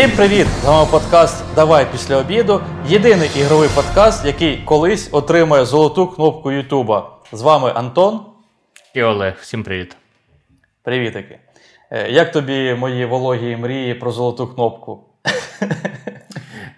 Всім привіт! З вами подкаст Давай після обіду. Єдиний ігровий подкаст, який колись отримає золоту кнопку Ютуба. З вами Антон. І Олег, всім привіт. Привітики. Е, Як тобі мої вологі мрії про золоту кнопку?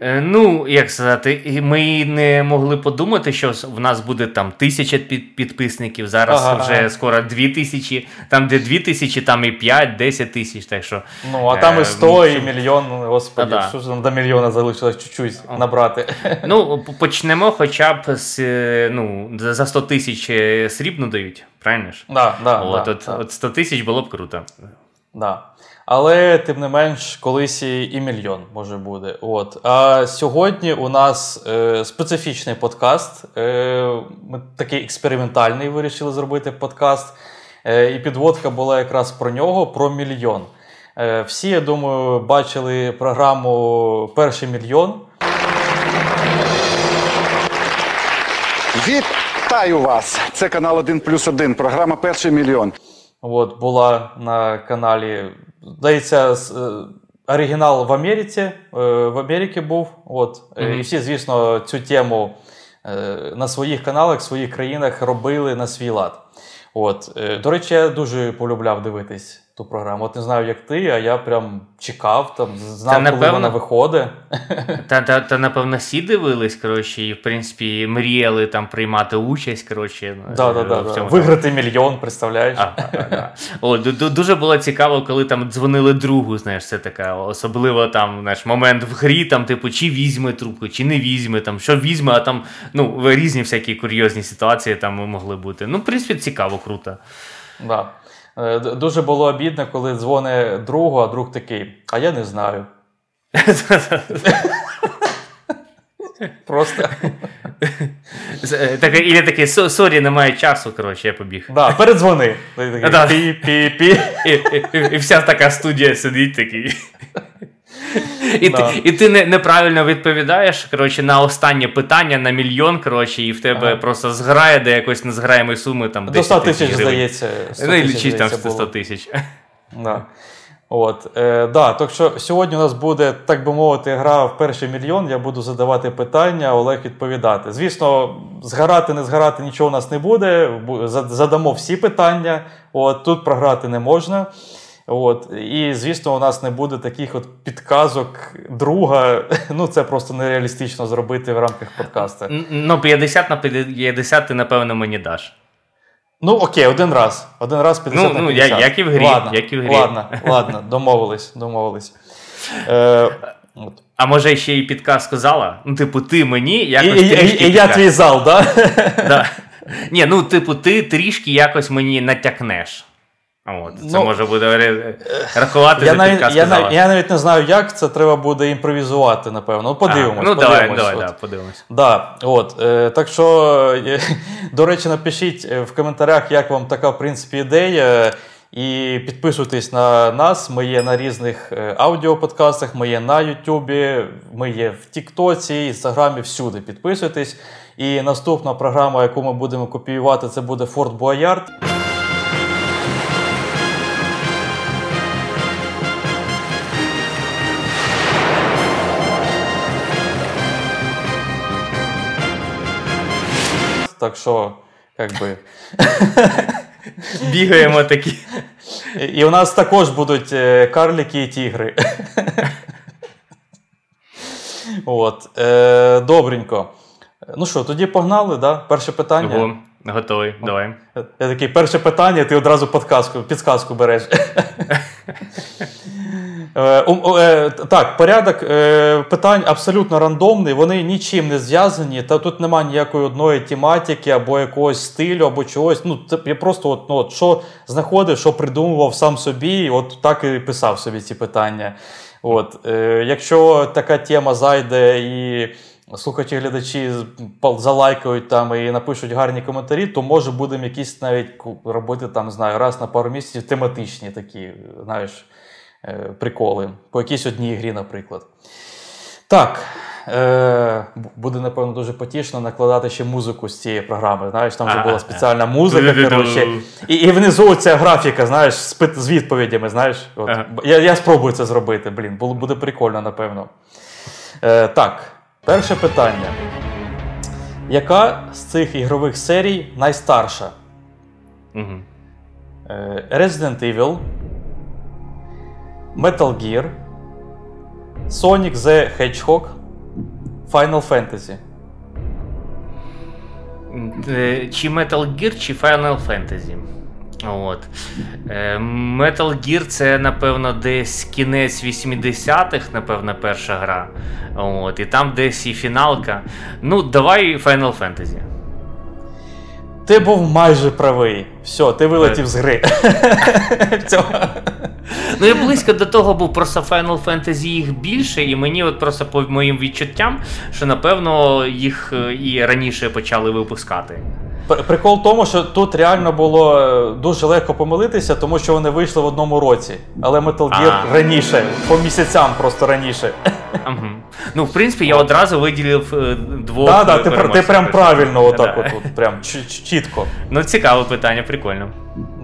Е, Ну, як сказати, ми не могли подумати, що в нас буде там тисяча під- підписників. Зараз Ага, вже ага. скоро дві тисячі. Там, де дві тисячі, там і 5-10 тисяч. Так що Ну, а там Е, і 100, і мільйон. Господи, Та-да. що ж нам до мільйона залишилось чуть-чуть набрати. ну, почнемо хоча б з е, ну, за 100 тисяч срібну дають, правильно ж? Да, да, От, да, от, да. от 100 тисяч було б круто. Да. Але тим не менш, колись і мільйон може буде. От. А сьогодні у нас е, специфічний подкаст. Е, ми такий експериментальний вирішили зробити подкаст. Е, і підводка була якраз про нього, про мільйон. Е, всі, я думаю, бачили програму Перший мільйон. Вітаю вас! Це канал 1 плюс 1, програма Перший мільйон. От, була на каналі. Здається, з- е, оригінал в Америці. е, В Америці був. От. Mm -hmm. І всі, звісно, цю тему на своїх каналах, в своїх країнах робили на свій лад. От. До речі, я дуже полюбляв дивитись ту програму. От не знаю, як ти, а я прям чекав, там, знав, Та, коли напевно. вона виходить. Та, та, та напевно, всі дивились, коротше, і в принципі мріяли там приймати участь. Коротше, Да, да, е, да, в да. Виграти мільйон, представляєш? А, а, а. О, ду- ду- дуже було цікаво, коли там дзвонили другу, знаєш, це така, особливо там, знаєш, момент в грі, там, типу, чи візьме трубку, чи не візьме, там, що візьме, а там, ну, різні всякі курйозні ситуації там могли бути. Ну, в принципі, цікаво, круто. Да. Е, Дуже було обідно, коли дзвони другу, а друг такий, а я не знаю. Просто. Так, і такий, sorry, немає часу, коротше, я побіг. Да, передзвони. Пі-пі-пі. І вся така студія сидить такий. І, ти, і ти не, неправильно відповідаєш коротше, на останнє питання на мільйон, коротше, і в тебе Ага. просто зграє до якоїсь незграємої суми. Там, До 100 тисяч, здається. 100 Ну, і лічить там здається, 100 було. тисяч. Да. От, е, да, так що сьогодні у нас буде, так би мовити, гра в перший мільйон. Я буду задавати питання, Олег відповідати. Звісно, згорати, не згорати нічого у нас не буде. Задамо всі питання. От, тут програти не можна. От, і, звісно, у нас не буде таких от підказок друга. Ну, це просто нереалістично зробити в рамках подкасту. Ну, 50 на 50 ти, напевно, мені даш. Ну, окей, один раз. Один раз 50 Ну, на ну, 50. я- як і в грі, Ладно, як і в грі. Ладно, ладно, домовились, домовились. Е, от. А може ще й підказку зала? Ну, типу, ти мені якось і, трішки. і, і я твій зал, да? Да. Ні, ну, типу, ти трішки якось мені натякнеш. От, це Ну, може буде ре- рахувати Я навіть, я, навіть, я навіть не знаю, як це треба буде імпровізувати, напевно. Ну, подивимось. А, ну, подивимось, давай, от. давай, подивимось. Да, от, е, так що, е, до речі, напишіть е, в коментарях, як вам така, в принципі, ідея. І підписуйтесь на нас. Ми є на різних е, аудіоподкастах, ми є на Ютубі, ми є в Тіктоці, Інстаграмі, всюди. Підписуйтесь. І наступна програма, яку ми будемо копіювати, це буде Fort Boyard. Так що, як би. Бігаємо такі. І- у нас також будуть карліки карлики і тігри. От. Е, добренько. Ну що, тоді погнали, да? Перше питання. Готовий, давай. Я такий, перше питання, ти одразу підказку, підказку береш. Е, е, Так, порядок е, питань абсолютно рандомний, вони нічим не зв'язані, та тут немає ніякої одної тематики або якогось стилю, або чогось. Ну, я просто от, ну, от, що знаходив, що придумував сам собі, от так і писав собі ці питання. От, е, якщо така тема зайде і слухачі глядачі залайкають там і напишуть гарні коментарі, то може будемо якісь навіть робити там, знаю, раз на пару місяців тематичні такі, знаєш, е, приколи. По якійсь одній грі, наприклад. Так, е, буде, напевно, дуже потішно накладати ще музику з цієї програми. Знаєш, там вже була спеціальна музика, коротше. І, і внизу ця графіка, знаєш, з, відповідями, знаєш. От. Я, я спробую це зробити, блін, буде прикольно, напевно. Е, так, перше питання. Яка з цих ігрових серій найстарша? Е, Resident Evil, Metal Gear, Sonic the Hedgehog, Final Fantasy. Е, Чи Metal Gear, чи Final Fantasy. От. Е, Metal Gear це, напевно, десь кінець 80-х, напевно, перша гра. От. І там десь і фіналка. Ну, давай Final Fantasy. Ти був майже правий. Все, ти вилетів з гри. Ну, я близько до того був просто Final Fantasy їх більше, і мені, от просто по моїм відчуттям, що напевно їх е, і раніше почали випускати. Пр- Прикол в тому, що тут реально було е, дуже легко помилитися, тому що вони вийшли в одному році. Але Metal Gear А. раніше, по місяцям просто раніше. Мгм. Ну, в принципі, я одразу виділив е, двох. Так, так, е, ти, пр- ти переможців. прям правильно, отак, Да. от, от, прям чі- чі- чітко. Ну, цікаве питання, прикольно.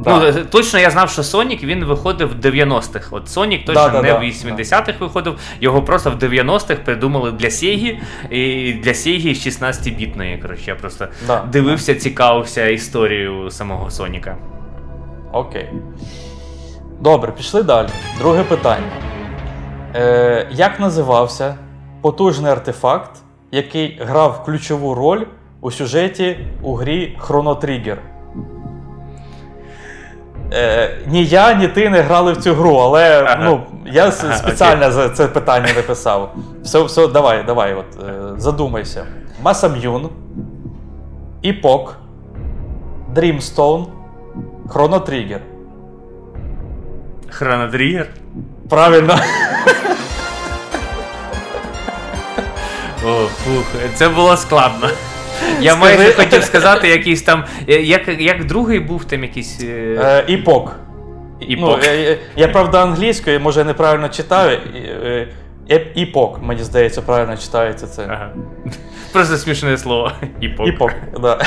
Да. Ну, е, точно я знав, що Сонік він виходив в 90-х. От Сонік точно Да, да, не да. в 80-х виходив, його просто в 90-х придумали для Sega, і для Sega 16-бітної. Коротше, я просто Да. дивився, цікавився історією самого Соніка. Окей. Добре, пішли далі. Друге питання. Е, як називався потужний артефакт, який грав ключову роль у сюжеті у грі Chrono Trigger? Е, ні я, ні ти не грали в цю гру, але Ага. ну, я с- Ага, спеціально за це питання написав. Все, все, давай, давай, от, е, задумайся. Масам'юн, Іпок, Chrono Trigger. Хронотригер? Правильно. О, фух, це було складно. Я майже хотів сказати якийсь там. е, Як, як другий був там якийсь. е, Е, Іпок. Іпок. Ну, я, я, правда, англійською, може, я неправильно читаю. Іпок, мені здається, правильно читається це. Ага. Просто смішне слово. Іпок. Іпок, да.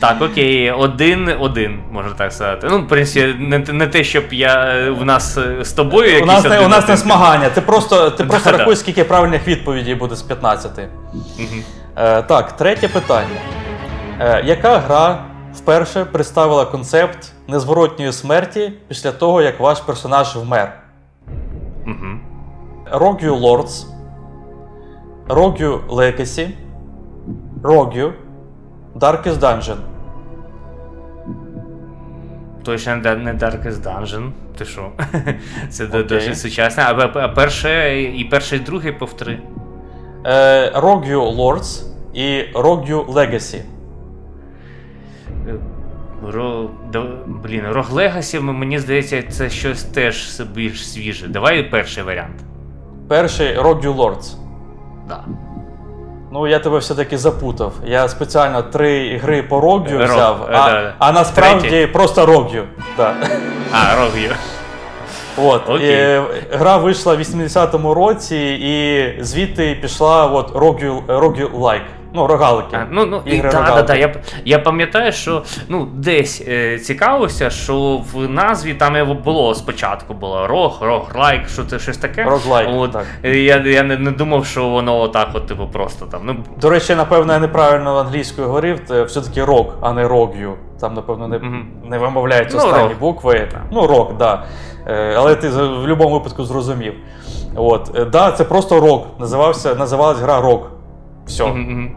Так, окей, один-один, можна так сказати. Ну, в принципі, не, не те, щоб я в нас з тобою якісь У нас, не, у нас не змагання. Ти просто, ти просто рахуй, скільки правильних відповідей буде з 15. Мгм. Е, так, третє питання. Е, яка гра вперше представила концепт незворотньої смерті після того, як ваш персонаж вмер? Мгм. Rogue Lords, Rogue Legacy, Rogue, Darkest Dungeon. Точно не Darkest Dungeon. Ти що? Це Окей. досить сучасне. А, перше і перший, і другий повтори. Е, Rogue Lords і Rogue Legacy. Е, Ро... да- Блін, Rogue Legacy, мені здається, це щось теж більш свіже. Давай перший варіант. Перший Rogue Lords. Да. Ну, я тебе все-таки запутав. Я спеціально три гри по Rogue Rogue, взяв, е, а, да, да. а насправді Третій? просто Rogue. Да. А, Рог є. От. Окей. І, гра вийшла в 80-му році, і звідти пішла от Rogue, Rogue Like. Ну, рогалики. А, ну, ну, і, Ігри да, да, рогалики. да, я, я пам'ятаю, що ну, десь е, цікавився, що в назві там його було спочатку було рог, рог, лайк, що це щось таке. Роглайк, От, так. е, Я, я не, не думав, що воно отак, от, типу, просто там. Ну, До речі, напевно, я неправильно англійською говорив, це все-таки рок, а не рог'ю. Там, напевно, не, Мгм. не вимовляються Ну, останні рок. букви. Ну, рок, так. Да. Е, але ти в будь-якому випадку зрозумів. От. Е, да, це просто рок. Називався, називалась гра рок. Все. мгм,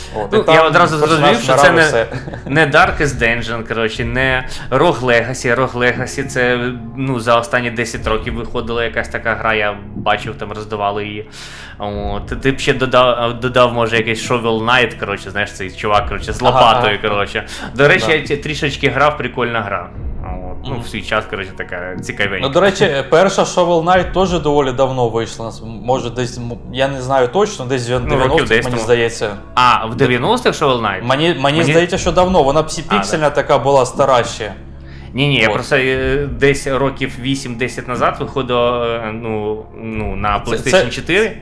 От. Ну, там я одразу зрозумів, що це не, все. не Darkest Dungeon, коротше, не Rogue Legacy. Rogue Legacy це ну, за останні 10 років виходила якась така гра, я бачив, там роздавали її. От, ти б ще додав, додав, може, якийсь Shovel Knight, коротше, знаєш, цей чувак, коротше, з лопатою. ага. коротше. До речі, Да. я трішечки грав, прикольна гра. Ну, в свій час, коротше, така цікавенька. Ну, до речі, перша Shovel Knight теж доволі давно вийшла. Може, десь, я не знаю точно, десь в 90-х, Ну, мені тому. здається. А, в 90-х Shovel Knight? Мені, мені, Мені- здається, що давно. Вона піксельна така була стара ще. Ні, ні, я От. просто е, десь років 8-10 назад виходив е, ну, ну, на PlayStation це- 4.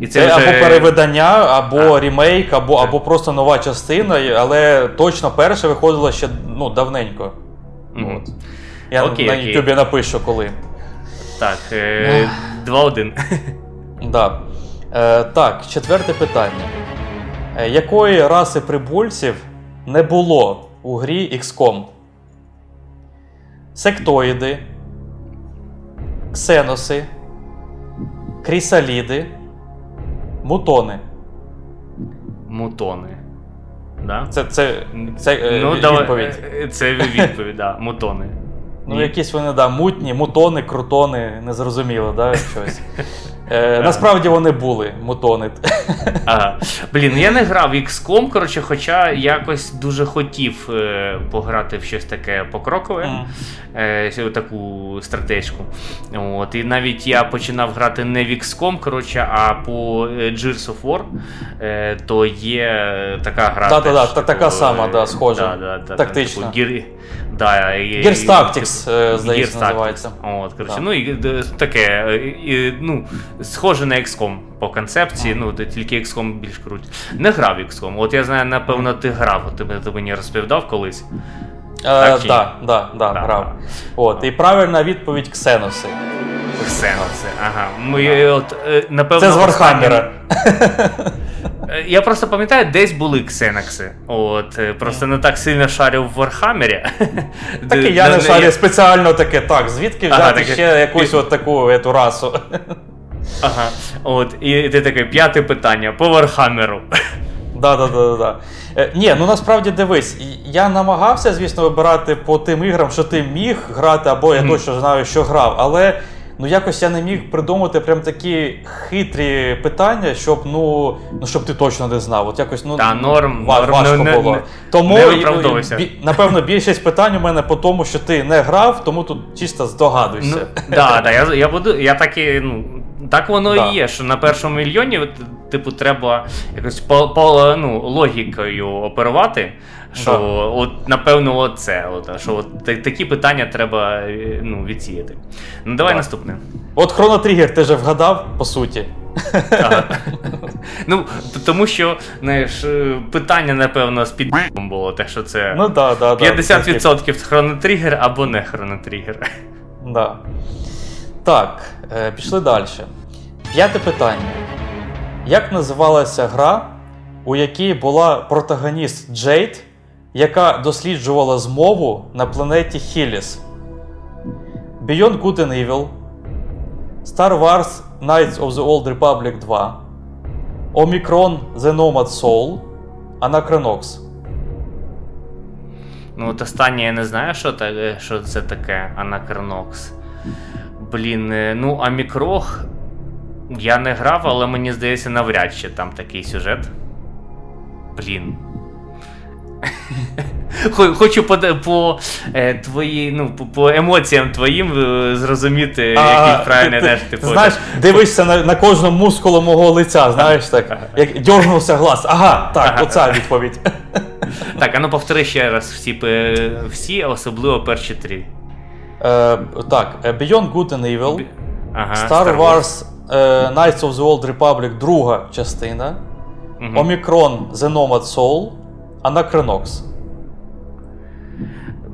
І це, це вже... або перевидання, або а. рімейк, або або просто нова частина, але точно перше виходило ще ну, давненько. Mm-hmm. От. Я окей, на Ютубі напишу коли. Так, е, 2-1. Да. Е, Так, четверте питання. Е, якої раси прибульців не було у грі XCOM? Сектоїди, ксеноси, крісаліди, мутони. Мутони. Да? Це це, це е, ну, відповідь. Це відповідь, да, мутони. Ну, Ні. якісь вони, да, мутні, мутони, крутони, незрозуміло, да, щось. Е, Насправді вони були мутони. Ага. Блін, я не грав в XCOM, коротше, хоча якось дуже хотів е, пограти в щось таке покрокове, mm. е, таку стратежку. От, І навіть я починав грати не в XCOM, коротше, а по е, Gears of War, е, то є така гра. Да, теж, да, типу, така сама, да, схожа. Да, да, Тактична. Типу, Да, Gears Tactics, е, здається, називається. От, коротше, ну і таке, і, ну, схоже на XCOM по концепції, ну, тільки XCOM більш круть. Не грав XCOM. От я знаю, напевно, ти грав, ти, ти мені розповідав колись. Так, е, да, да, да, грав. От, І правильна відповідь Ксеноси. Ксеноси, ага. Ми, от, е, напевно, Це з Вархаммера. Я просто пам'ятаю, десь були ксенакси. От, е, Просто не так сильно шарю в Вархаммері. Так і я не шарю спеціально таке. Так, звідки взяти ага, ще якусь от таку ету расу? Ага. От, І ти таке п'яте питання по Вархаммеру. Да, да, да, да. Е, Ні, ну насправді дивись, я намагався, звісно, вибирати по тим іграм, що ти міг грати, або я точно знаю, що грав, але ну якось я не міг придумати прям такі хитрі питання, щоб ну ну щоб ти точно не знав. От якось ну Та, норм, важко не, було. Не, тому не бі, напевно більшість питань у мене по тому, що ти не грав, тому тут чисто здогадуйся. Ну, да, да, я я буду, я так і, ну так воно да. і є, що на першому мільйоні, типу, треба якось по, по ну, логікою оперувати. Що да. от, напевно, от це. От, що от такі питання треба е, ну, відсіяти. Ну, давай да. наступне. От хронотригер ти вже вгадав, по суті. Ага. Ну, Тому що знаєш, е, питання, напевно, з підбом було, те, що це ну, да, да, 50% да, хронотригер або не хронотригер. Да. Так, е, пішли далі. П'яте питання. Як називалася гра, у якій була протагоніст Джейд, яка досліджувала змову на планеті Хіліс? Beyond Good and Evil, Star Wars Knights of the Old Republic 2, Omicron The Nomad Soul, Anachronox. Ну, от останнє я не знаю, що що це таке Anachronox. Блін, е, ну, Амікрох я не грав, але мені здається, навряд чи там такий сюжет. Блін. Хочу по по, е, твої, ну, по, по емоціям твоїм е, зрозуміти, а, який правильний ти, типу. Знаєш, дивишся на на кожну мускулу мого лиця, знаєш так, як дьорнувся глаз. Ага, так, ага. оця відповідь. Так, а ну повтори ще раз всі, всі особливо перші три. Е, Так, Beyond Good and Evil, ага, Star Wars Knights of the Old Republic, друга частина, угу. Omicron The Nomad Soul, Anachronox.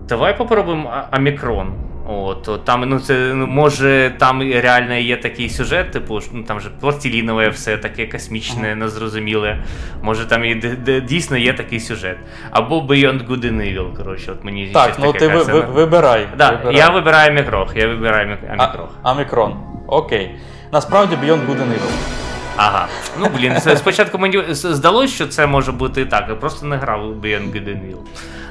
Давай попробуємо Омікрон. От, там, ну це ну, може там реально є такий сюжет, типу ну там же пластилінове, все таке космічне, незрозуміле. Може там і дійсно є такий сюжет. Або Beyond Good and Evil, коротше, от мені Так, ну ти ви, ви, вибирай. Да, вибирай. Я вибираю Мікрох, я вибираю Амікрох. Амікрон. Окей. Насправді Beyond Good and Evil. Ага. Ну блін, спочатку мені здалося, що це може бути і так. Я просто не грав у Beyond Good and Evil.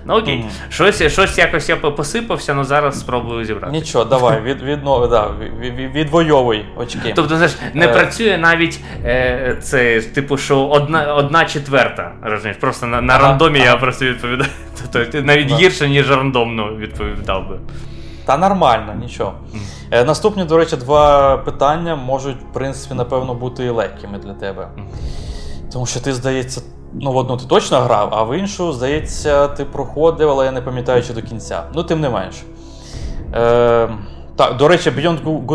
Ну окей, mm. щось щось якось я посипався, але ну, зараз спробую зібрати. Нічого, давай, від, від, да, від, відвоюй очки. Тобто, знаєш, не е... працює навіть е, це, типу, що одна одна четверта. розумієш, Просто на на ага, рандомі ага. я просто відповідаю. Тобто навіть да. гірше, ніж рандомно відповідав би. Та нормально, нічого. Mm. Наступні, до речі, два питання можуть, в принципі, напевно, бути і легкими для тебе. Тому що ти, здається, ну в одну ти точно грав, а в іншу, здається, ти проходив, але я не пам'ятаю чи до кінця. Ну, тим не менш. Е, Так, до речі, Beyond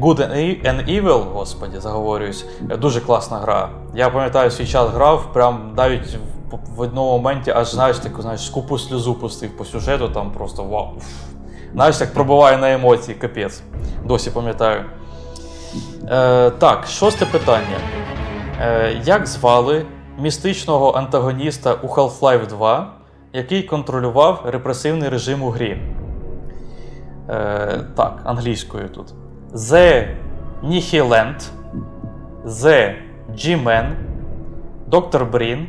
Good and Evil, господі, заговорююсь, дуже класна гра. Я пам'ятаю, свій час грав, прям навіть в одному моменті аж знаєш, таку знаєш, скупу сльозу пустив по сюжету, там просто вау. Знаєш, так пробуває на емоції, капець. Досі пам'ятаю. Е, Так, шосте питання. Е, Як звали містичного антагоніста у Half-Life 2, який контролював репресивний режим у грі? Е, Так, англійською тут. The Nihilant, The G-Man, Dr. Брін,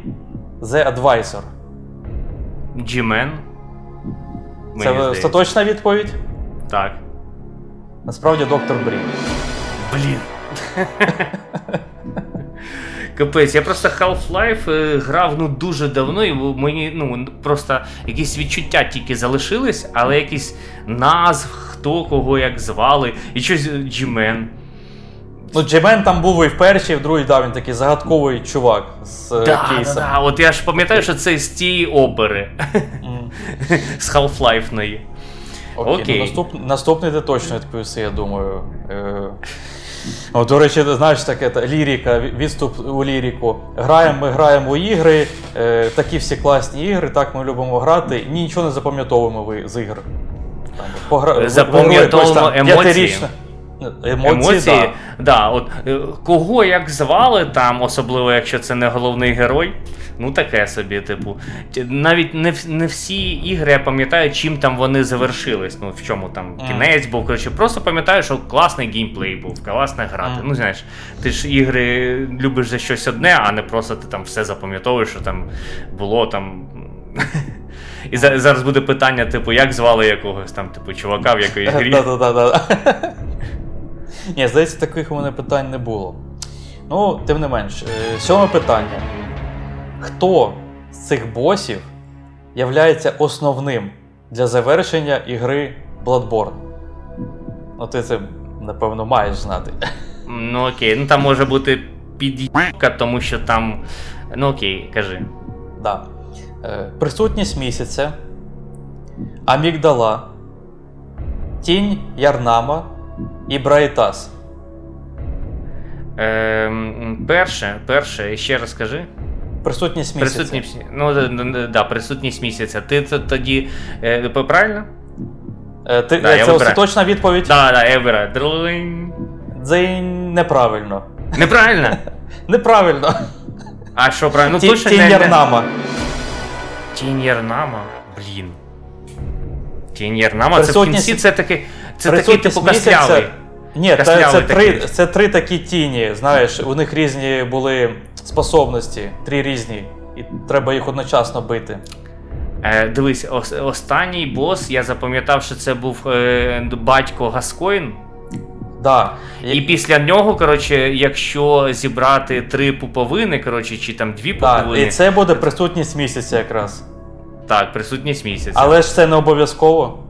The Advisor. G-Man. Це остаточна відповідь? Так. Насправді доктор Брін. Блін. Капець, я просто Half-Life е, грав ну дуже давно, і мені ну просто якісь відчуття тільки залишились, але якісь назв, хто кого як звали, і щось Джімен. Ну, Джемен там був і в першій, і в другій, да, він такий загадковий чувак з е, да, кейсом. Да, да. От я ж пам'ятаю, що це з тієї опери. З Half-Life. Окей, Окей. Ну, наступ, наступний ти точно відповісти, я думаю. Е, О, До речі, знаєш, таке та, лірика, відступ у ліріку. Граємо, ми граємо у ігри, е, такі всі класні ігри, так ми любимо грати, нічого не запам'ятовуємо з ігр. Там, Запам'ятовуємо емоції. Емоції, Емоції да. да. от е, Кого як звали, там, особливо якщо це не головний герой, ну таке собі, типу. Навіть не не всі ігри я пам'ятаю, чим там вони завершились. Ну, в чому там кінець був. Коротше, Просто пам'ятаю, що класний геймплей був, класно грати. Mm. Ну, знаєш, ти ж ігри любиш за щось одне, а не просто ти там все запам'ятовуєш, що там було там. І зараз буде питання, типу, як звали якогось там, типу, чувака в якоїсь грі. Ні, здається, таких у мене питань не було. Ну, тим не менш, е, сьоме питання. Хто з цих босів являється основним для завершення ігри Bloodborne? Ну, ти це, напевно, маєш знати. Ну окей, ну там може бути під'їбка, тому що там. Ну окей, кажи. Да. Е, Присутність місяця, Амігдала, Тінь Ярнама і Брайтас. Е, Перше, перше, ще раз скажи. Присутність місяця. Присутність, ну, да, присутність місяця. Ти це тоді. Е, правильно? Е, ти, да, Це остаточна відповідь? Так, да, я вибираю. Дзинь неправильно. Неправильно? Неправильно. А що правильно? Ну, точно Тінь Ярнама. Тінь Ярнама? Блін. Тінь Ярнама, це в кінці це такий. Це такий типу каслявий. Ні, це, це, три, це три такі тіні. Знаєш, у них різні були способності, три різні, і треба їх одночасно бити. Е, Дивись, ос, останній бос, я запам'ятав, що це був е, батько Гаскоін. Да. І після нього, коротше, якщо зібрати три пуповини, коротше, чи там дві пуповини. Так, І це буде присутність місяця якраз. Так, присутність місяця. Але ж це не обов'язково.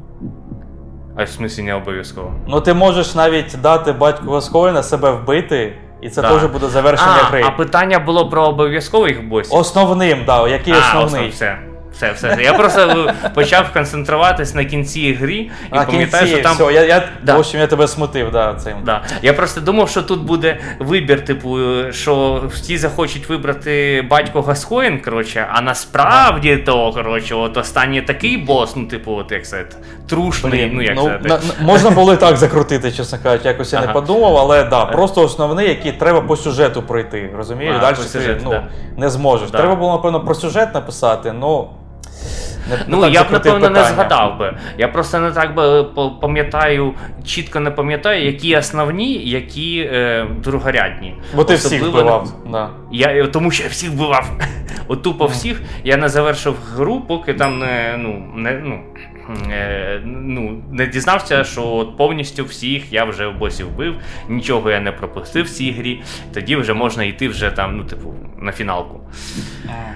А в смислі не обов'язково. Ну ти можеш навіть дати батьку Гаскоїна себе вбити, і це да. теж буде завершення а, гри. А питання було про обов'язкових босів? Основним, да, який а, основний. Основ, все. Все, все. Я просто почав концентруватись на кінці грі і пам'ятаю, що там. Все, я, я, да. В общем, я тебе смутив, да, цим. Да. Я просто думав, що тут буде вибір, типу, що всі захочуть вибрати батько Гасхоїн, коротше, а насправді то, коротше, от останній такий бос, ну, типу, от як це, трушний, Блін, ну як ну, це. На, можна було і так закрутити, чесно кажучи, якось я ага. не подумав, але да, просто основний, який треба по сюжету пройти. Розумієш? Далі ти ну, да. не зможеш. Да. Треба було, напевно, про сюжет написати, ну. Не, ну, не я б, напевно, не згадав би. Я просто не так би пам'ятаю, чітко не пам'ятаю, які основні, які е, другорядні. Бо ти всіх вбивав. Да. Я, Тому що я всіх вбивав. От тупо всіх. Я не завершив гру, поки там не. ну, не, ну, Е, ну, не дізнався, що от повністю всіх я вже в босі вбив, нічого я не пропустив в цій грі. Тоді вже можна йти вже там, ну, типу, на фіналку.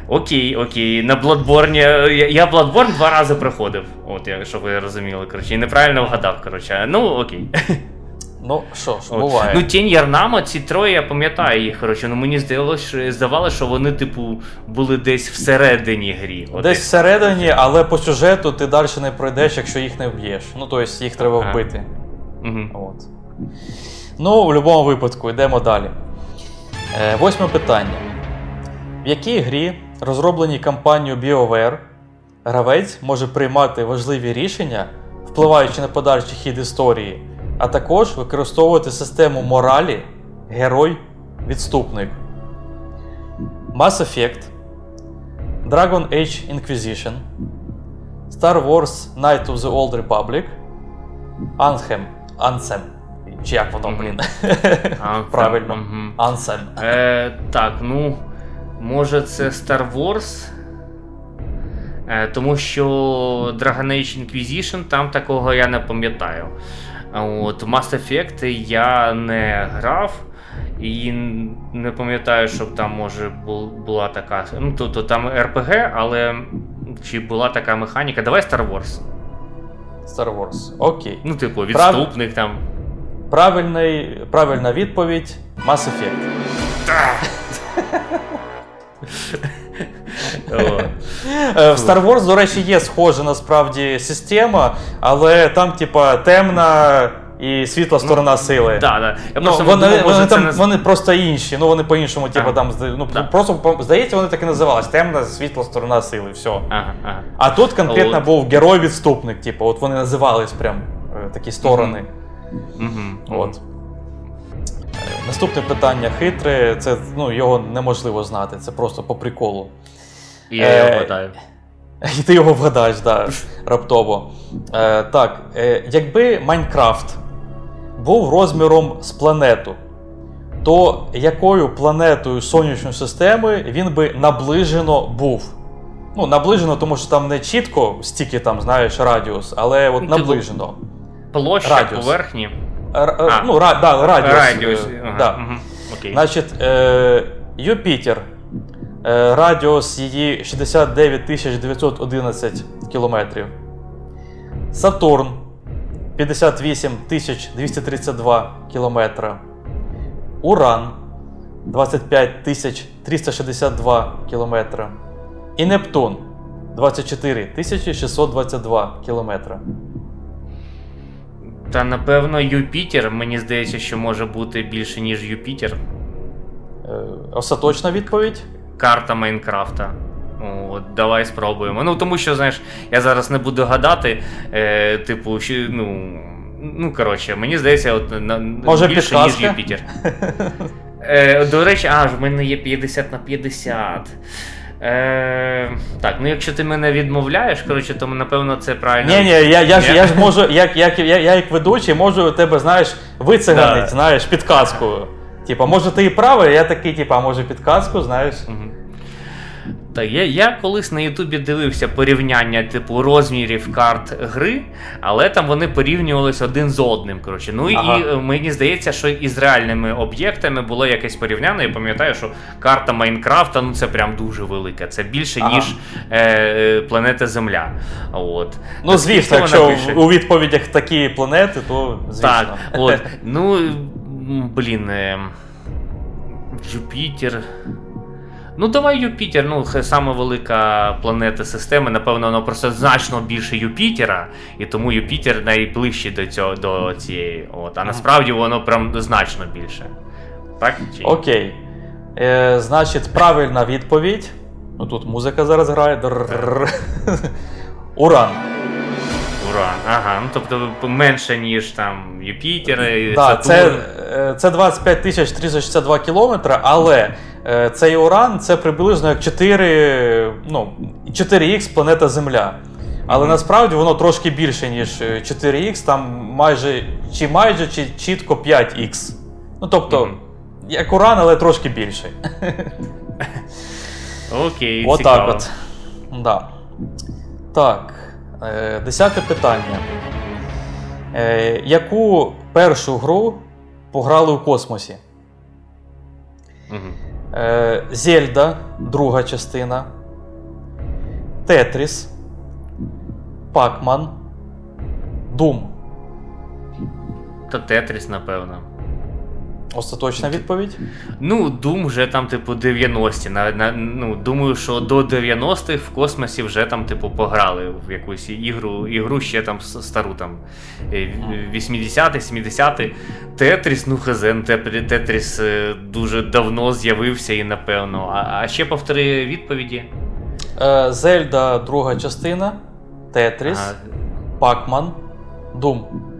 Окей, окей. На Bloodborne, Я Bloodborne два рази проходив. От, щоб ви розуміли, коротше, і неправильно вгадав. коротше. Ну, окей. Ну, що ж, буває. Ну, тінь Ярнама, ці троє, я пам'ятаю їх. коротше, ну Мені здавалося, здавалося, що вони, типу, були десь всередині грі. Десь всередині, але по сюжету ти далі не пройдеш, якщо їх не вб'єш. Ну, тобто їх треба ага. вбити. Угу. От. Ну, в будь-якому випадку, йдемо далі. Е, Восьме питання. В якій грі, розробленій компанією BioWare, гравець може приймати важливі рішення, впливаючи на подальший хід історії, а також використовувати систему моралі Герой-відступник? Mass Effect, Dragon Age Inquisition, Star Wars Knight of the Old Republic, Anthem. Anthem. Чи як воно, блін? Правильно. Anthem. Е, так, ну, може, це Star Wars. Е, тому що Dragon Age Inquisition там такого я не пам'ятаю. От, Mass Effect я не грав. І не пам'ятаю, щоб там може була така. Ну, тобто там RPG, але чи була така механіка. Давай Star Wars. Star Wars. Окей. Ну, типу, Прав- відступник там. Правильний, правильна відповідь Mass Effect. О. Е, В Star Wars, до речі, є схожа насправді система, але там, типа, темна і світла сторона сили. Да, да. Я Ну, вони, думав, вони, там, не... вони просто інші, ну вони по-іншому, типу, Ага. там ну, Да. просто здається, вони так і називались. Темна світла сторона сили. Все. Ага, ага. А тут конкретно От. був герой-відступник, типу, от вони називались прям е, такі сторони. Угу. От. Е, Наступне питання хитре, це ну, його неможливо знати, це просто по приколу. Я Е, його вгадаю. І ти його вгадаєш, да, раптово. Е, так, е, якби Майнкрафт був розміром з планету, то якою планетою сонячної системи він би наближено був? Ну, наближено, тому що там не чітко стільки там, знаєш, радіус, але от Ну, наближено. Площа радіус. поверхні. Р- р- А. ну, ра, да, радіус. Радіус. е, Ага. да. Угу. Окей. Значить, е, Юпітер. Е, радіус її 69 911 кілометрів. Сатурн 58 232 кілометра. Уран 25 362 кілометра. І Нептун 24 622 кілометра. Та напевно Юпітер, мені здається, що може бути більше, ніж Юпітер. Е, остаточна відповідь. Карта Майнкрафта. От, давай спробуємо. Ну, тому що, знаєш, я зараз не буду гадати, е, типу, що, ну. Ну, коротше, мені здається, от, на, Може, більше, ніж підказка? Юпітер. Е, до речі, а, в мене є 50 на 50. Е, так, ну якщо ти мене відмовляєш, коротше, то напевно це правильно. Ні, ні, я, я, ж, я ж можу, як, як, я, я як ведучий, можу тебе, знаєш, вициганить, Да. знаєш, підказкою. Типа, може ти і правий, я такий, типа, може підказку, знаєш. Мгм. Так, я, я колись на Ютубі дивився порівняння типу розмірів карт гри, але там вони порівнювалися один з одним. Коротше. Ну Ага. і мені здається, що і з реальними об'єктами було якесь порівняння. Я пам'ятаю, що карта Майнкрафта ну це прям дуже велика. Це більше, Ага. ніж е, е, планета Земля. От. Ну, Та звісно, якщо пише? у відповідях такі планети, то звісно. Так, от. Ну, м, блін. Е, Юпітер. Ну, давай Юпітер, ну, саме велика планета системи. Напевно, воно просто значно більше Юпітера, і тому Юпітер найближчий до цього до цієї. От. А насправді воно прям значно більше. Так? Чи? Окей. Е, значить, правильна відповідь. Ну тут музика зараз грає. Уран. Уран. Ага, ну тобто менше, ніж там Юпітер, і Да, це, Сатурн. е, це 25 362 кілометри, але е, цей уран це приблизно як 4, ну, 4х планета Земля. Але насправді воно трошки більше, ніж е, 4х, там майже чи майже чи чітко 5х. Ну тобто, Мгм. як уран, але трошки більший. Окей, Отак цікаво. от. Да. Так. Е, десяте питання. Е, яку першу гру пограли у космосі? Е, Зельда, друга частина. Тетріс. Пакман. Дум. Та Тетріс, напевно. Остаточна відповідь? Ну, Doom вже там, типу, 90-ті. На, на, ну, Думаю, що до 90-х в космосі вже там, типу, пограли в якусь ігру ігру ще там стару там 80-ті, 70-ті. Тетріс, ну хазен, Тетріс е, дуже давно з'явився і напевно. А, а ще повтори відповіді. Е, Зельда, друга частина, Тетріс. Пакман, Doom.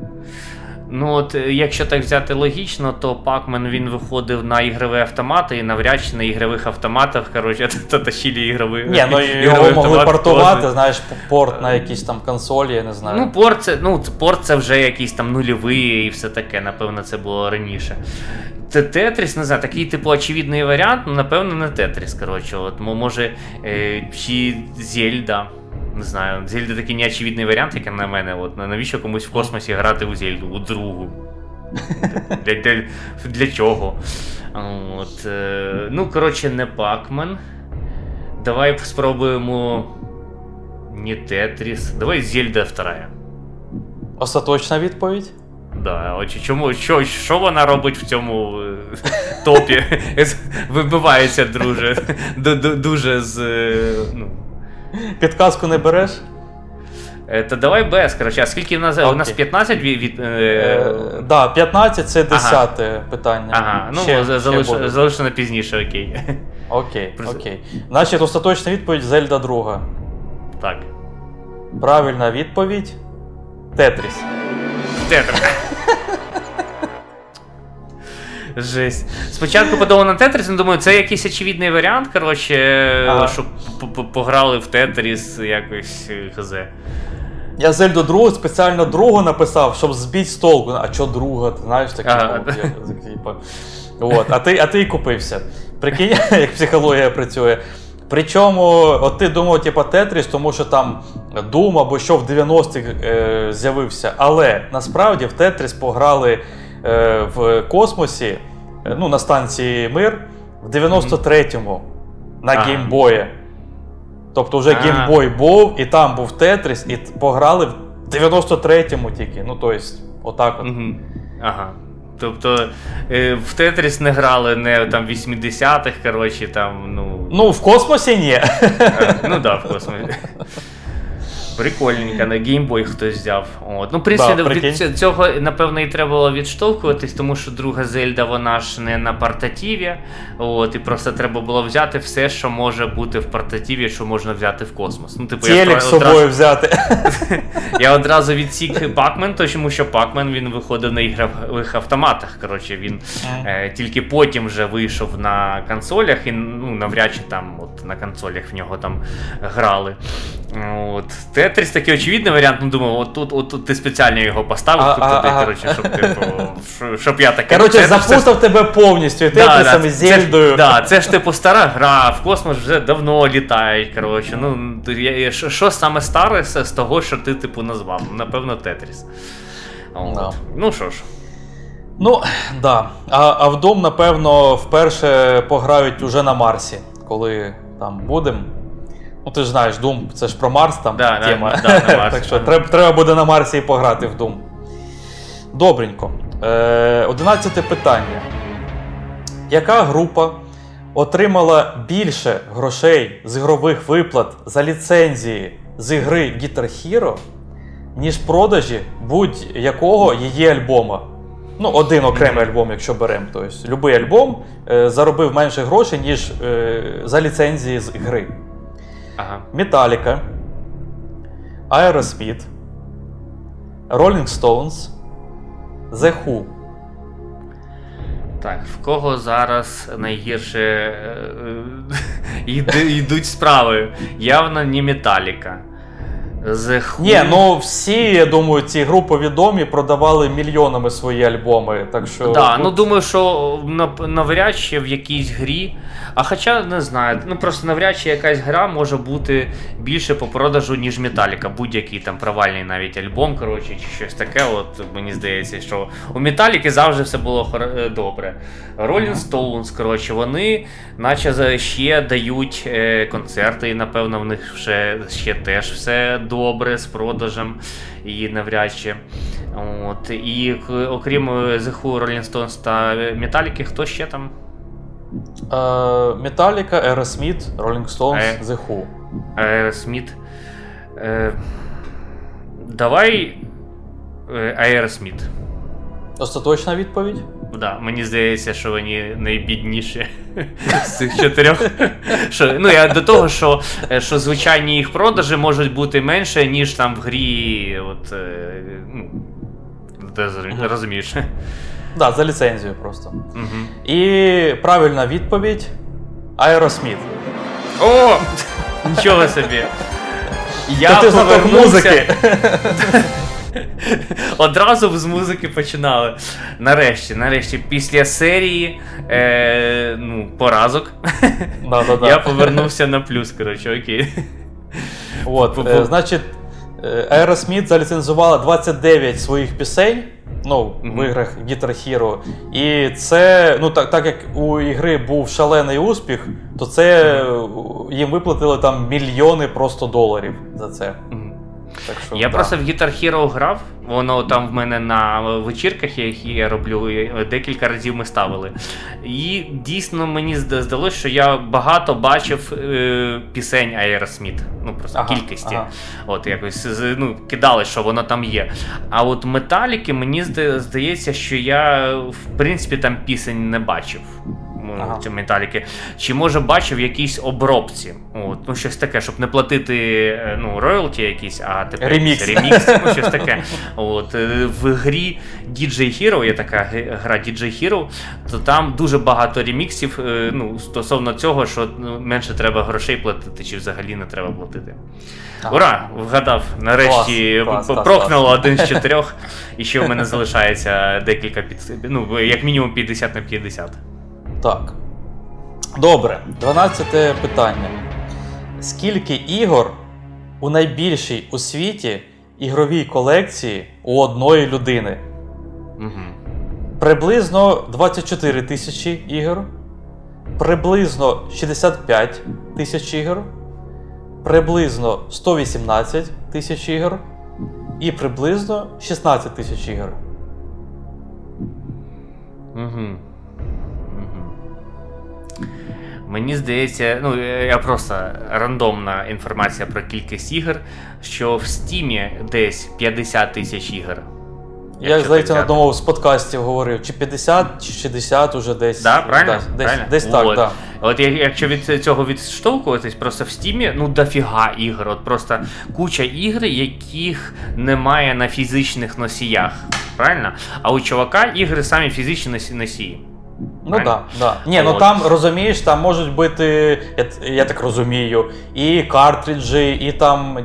Ну, от е, якщо так взяти логічно, то Пакмен він виходив на ігрові автомати, і навряд чи на ігрових автоматах коротше, то тащили ігрові. Ні, ну його могли портувати, знаєш, порт на якійсь там консолі, я не знаю. Ну, порт це ну, порт це вже якийсь там нульовий і все таке, напевно, це було раніше. Це Тетріс, не знаю, такий, типу, очевидний варіант, ну, напевно, не Тетріс. коротше, от, Може, е, чи Зельда. Не знаю, Зельда такий неочевидний варіант, як на мене. От, Навіщо комусь в космосі грати у Зельду, у другу? Для для, для чого? От, е, Ну, коротше, не Пакмен. Давай спробуємо. Не Тетріс. Давай Зельда вторая. Остаточна відповідь? Да, очі, чому, що що вона робить в цьому е, топі? Вибивається друже, дуже з. Е, ну, Підказку не береш? Е, та давай без, коротше, а скільки в нас okay. у нас 15 від. від е... е, да, 15 це 10 ага. питання. Ага, ну ще, залиш... ще залишено пізніше, окей. Окей, окей. Значить, остаточна відповідь Зельда 2. Так. Правильна відповідь Тетріс. Тетріс. Жесть. Спочатку подумав на Тетріс, ну думаю, це якийсь очевидний варіант, коротше, ага. щоб пограли в Тетріс якось е, хз. Я Зельду другу спеціально другу написав, щоб збити з толку. А що друга? Ти знаєш таке? Ага. Типу. От, а ти а ти і купився. Прикинь, як психологія працює. Причому, от ти думав, типу, Тетріс, тому що там Doom або що в 90-х е, з'явився. Але насправді в Тетріс пограли Е, в космосі, е, ну, на станції Мир в 93-му на Game Boy. Тобто вже Game Boy був, і там був Тетріс, і пограли в 93-му тільки. Ну, тобто, отак от. Ага. Тобто е, в Тетріс не грали не там 80-х, коротше, там, ну. Ну, в космосі ні. Ну так, да, в космосі. Прикольненько, на Game Boy хтось взяв. От. Ну, в принципі, да, від цього, напевно, і треба було відштовхуватись, тому що друга Зельда, вона ж не на портативі. От, І просто треба було взяти все, що може бути в портативі, що можна взяти в космос. Ну, типу, Телек я з собою одразу... взяти. Я одразу відсік Пакмен, тому що Пакмен він виходив на ігрових автоматах. Коротше, Він е, тільки потім вже вийшов на консолях, і ну, навряд чи там от, на консолях в нього там грали. От. Тетріс такий очевидний варіант, ну думаю, от тут от, ти спеціально його поставив а, туди, а, коротше, щоб типу, щоб я таке. Коротше, запутав тебе повністю, Тетрісом, і Зельдою. Да, це ж типу стара гра, в космос вже давно літають. коротше, ну, Що саме старе з того, що ти типу назвав? Напевно, Тетріс. Ну що ж. Ну, да. А а в Дом, напевно, вперше пограють уже на Марсі, коли там будемо. Ну, ти ж знаєш, Doom це ж про Марс там да, тема. Да, да, Марс, так що треба треба буде на Марсі і пограти в Doom. Добренько. Е, Одинадцяте питання. Яка група отримала більше грошей з ігрових виплат за ліцензії з ігри Guitar Hero, ніж продажі будь-якого її альбома? Ну, один окремий альбом, якщо беремо. Тобто, Любий альбом е, заробив менше грошей, ніж е, за ліцензії з гри. Ага. Металлика, Aerosmith, Rolling Stones, The Who. Так, в кого зараз найгірше е, е, йдуть справи? Явно не Металіка. The Who... Ні, ну всі, я думаю, ці групи відомі продавали мільйонами свої альбоми. Так що. Да, ну думаю, що навряд чи в якійсь грі. А хоча не знаю, ну просто навряд чи якась гра може бути більше по продажу, ніж Металіка. Будь-який там провальний навіть альбом, коротше, чи щось таке. От мені здається, що у Металіки завжди все було е, добре. Rolling Stones, коротше, вони, наче ще дають е, концерти, і напевно в них ще, ще теж все добре з продажем і навряд чи. От. І окрім The Who, Rolling Stones та Metallica, хто ще там? Металіка, Aerosmith, Rolling Stones, The Who. Aerosmith. Е, Давай Aerosmith. Остаточна відповідь? Да, Мені здається, що вони найбідніші з цих чотирьох. Що, ну, я До того, що що звичайні їх продажі можуть бути менше, ніж там в грі. От, ну, Ти розумієш. Так, да, за ліцензію просто. Угу. І правильна відповідь Аеросміт. О! Нічого собі. Я ти знаток музики. Одразу з музики починали. Нарешті, нарешті, після серії е, ну, поразок Да-да-да. я повернувся на плюс. коротше, окей. От, е, Значить, Aerosmith заліцензувала 29 своїх пісень. Ну, mm-hmm. в іграх Guitar Hero. І це, ну так так як у ігри був шалений успіх, то це mm-hmm. їм виплатили там мільйони просто доларів за це. Mm-hmm. Так що, Я да. просто в Guitar Hero грав, воно там в мене на вечірках, які я роблю, декілька разів ми ставили. І дійсно мені здалося, що я багато бачив е, пісень Aerosmith. Ну, просто ага, кількості. Ага. От якось ну, кидали, що воно там є. А от металіки, мені здається, що я в принципі там пісень не бачив ага. металіки, чи може бачив якісь обробці. От, ну Щось таке, щоб не платити е, ну, роялті якісь, а тепер ремікс, ремікс ну, щось таке. От, е, В грі DJ Hero, є така гра DJ Hero, то там дуже багато реміксів е, ну, стосовно цього, що ну, менше треба грошей платити, чи взагалі не треба платити. Ага. Ура! Вгадав! Нарешті клас, клас, прокнуло клас. один з чотирьох, і ще в мене залишається декілька під ну, як мінімум 50 на 50. Так. Добре. 12 питання. Скільки ігор у найбільшій у світі ігровій колекції у одної людини? Угу. Приблизно 24 тисячі ігор. Приблизно 65 тисяч ігор. Приблизно 118 тисяч ігор. І приблизно 16 тисяч ігор. Угу. Мені здається, ну я просто рандомна інформація про кількість ігор, що в стімі десь 50 тисяч ігор. Я, здається, на одному з подкастів говорив, чи 50, чи 60 уже десь. Да, правильно? Десь, правильно? десь так. Да. От якщо від цього відштовхуватись, просто в стімі ну дофіга ігор. От просто куча ігр, яких немає на фізичних носіях. Правильно? А у чувака ігри самі фізичні носії. Ну так, да, да. Ні, ну там розумієш, там можуть бути, я, я так розумію, і картриджі, і там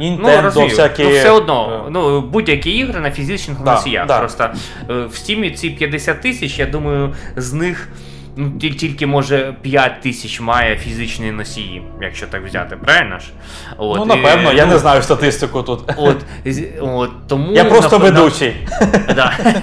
Nintendo, ну, всякі. Ну, все одно, ну, будь-які ігри на фізичних да, носіях. Да. Просто е, в стімі ці 50 тисяч, я думаю, з них ну, тільки може 5 тисяч має фізичні носії, якщо так взяти, правильно ж? От, Ну, напевно, і, я ну, не знаю статистику тут. От, от, тому, Я просто на, ведучий. На, да.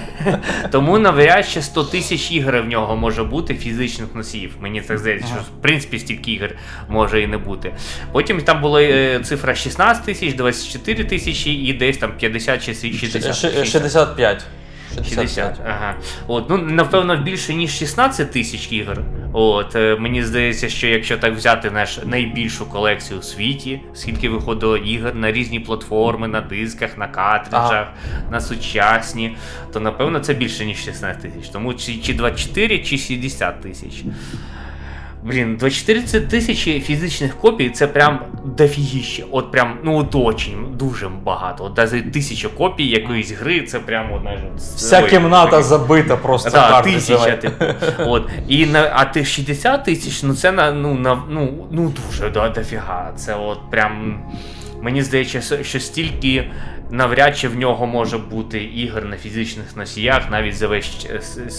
Тому навряд чи 100 тисяч ігр в нього може бути фізичних носіїв. Мені так здається, що в принципі стільки ігр може і не бути. Потім там була е, цифра 16 тисяч, 24 тисячі і десь там 50 чи 60 тисяч. 65. 60. Ага. От, ну, Напевно, більше, ніж 16 тисяч ігор. От, е, Мені здається, що якщо так взяти наш найбільшу колекцію у світі, скільки виходило ігор на різні платформи, на дисках, на картриджах, ага. на сучасні, то напевно це більше, ніж 16 тисяч. Тому чи, чи 24, чи 60 тисяч. Блін, 24 тисячі фізичних копій це прям дофігіще. От прям, ну от очень, дуже багато. От навіть тисяча копій якоїсь гри, це прям одна ж. Вся кімната ой, забита просто. Да, тисяча, типу. От. І на, а ти 60 тисяч, ну це на ну на ну, ну дуже да, дофіга. Це от прям. Мені здається, що стільки навряд чи в нього може бути ігор на фізичних носіях навіть за весь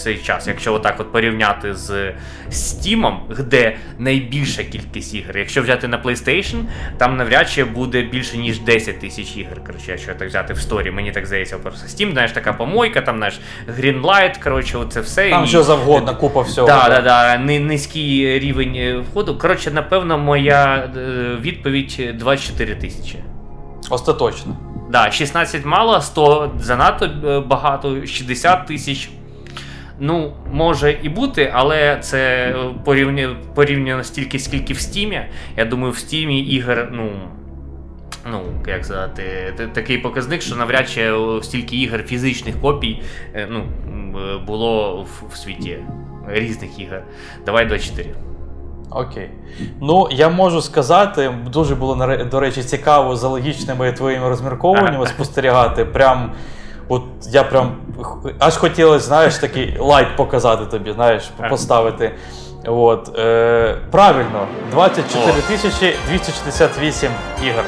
цей час. Якщо отак от порівняти з Steam, де найбільша кількість ігор. Якщо взяти на PlayStation, там навряд чи буде більше ніж 10 тисяч ігор. Коротше, якщо так взяти в сторі, мені так здається, просто Steam, знаєш, така помойка, там знаєш, Greenlight, коротше, оце все. Там і... що завгодно, купа всього. Так, да, да, да, низький рівень входу. Коротше, напевно, моя е, відповідь 24 тисячі. Остаточно. Да, 16 мало, 100 занадто е, багато, 60 тисяч. Ну, може і бути, але це порівняно порівняно стільки, скільки в Стімі. Я думаю, в Стімі ігор, ну. Ну, як сказати, такий показник, що навряд чи стільки ігор фізичних копій е, ну, було в, в світі різних ігор. Давай 24. Окей. Ну, я можу сказати, дуже було до речі, цікаво за логічними твоїми розмірковуваннями спостерігати. Прям, от я прям аж хотілося, знаєш, такий лайк показати тобі, знаєш, поставити. От, е, Правильно, 24 тисячі 268 ігор.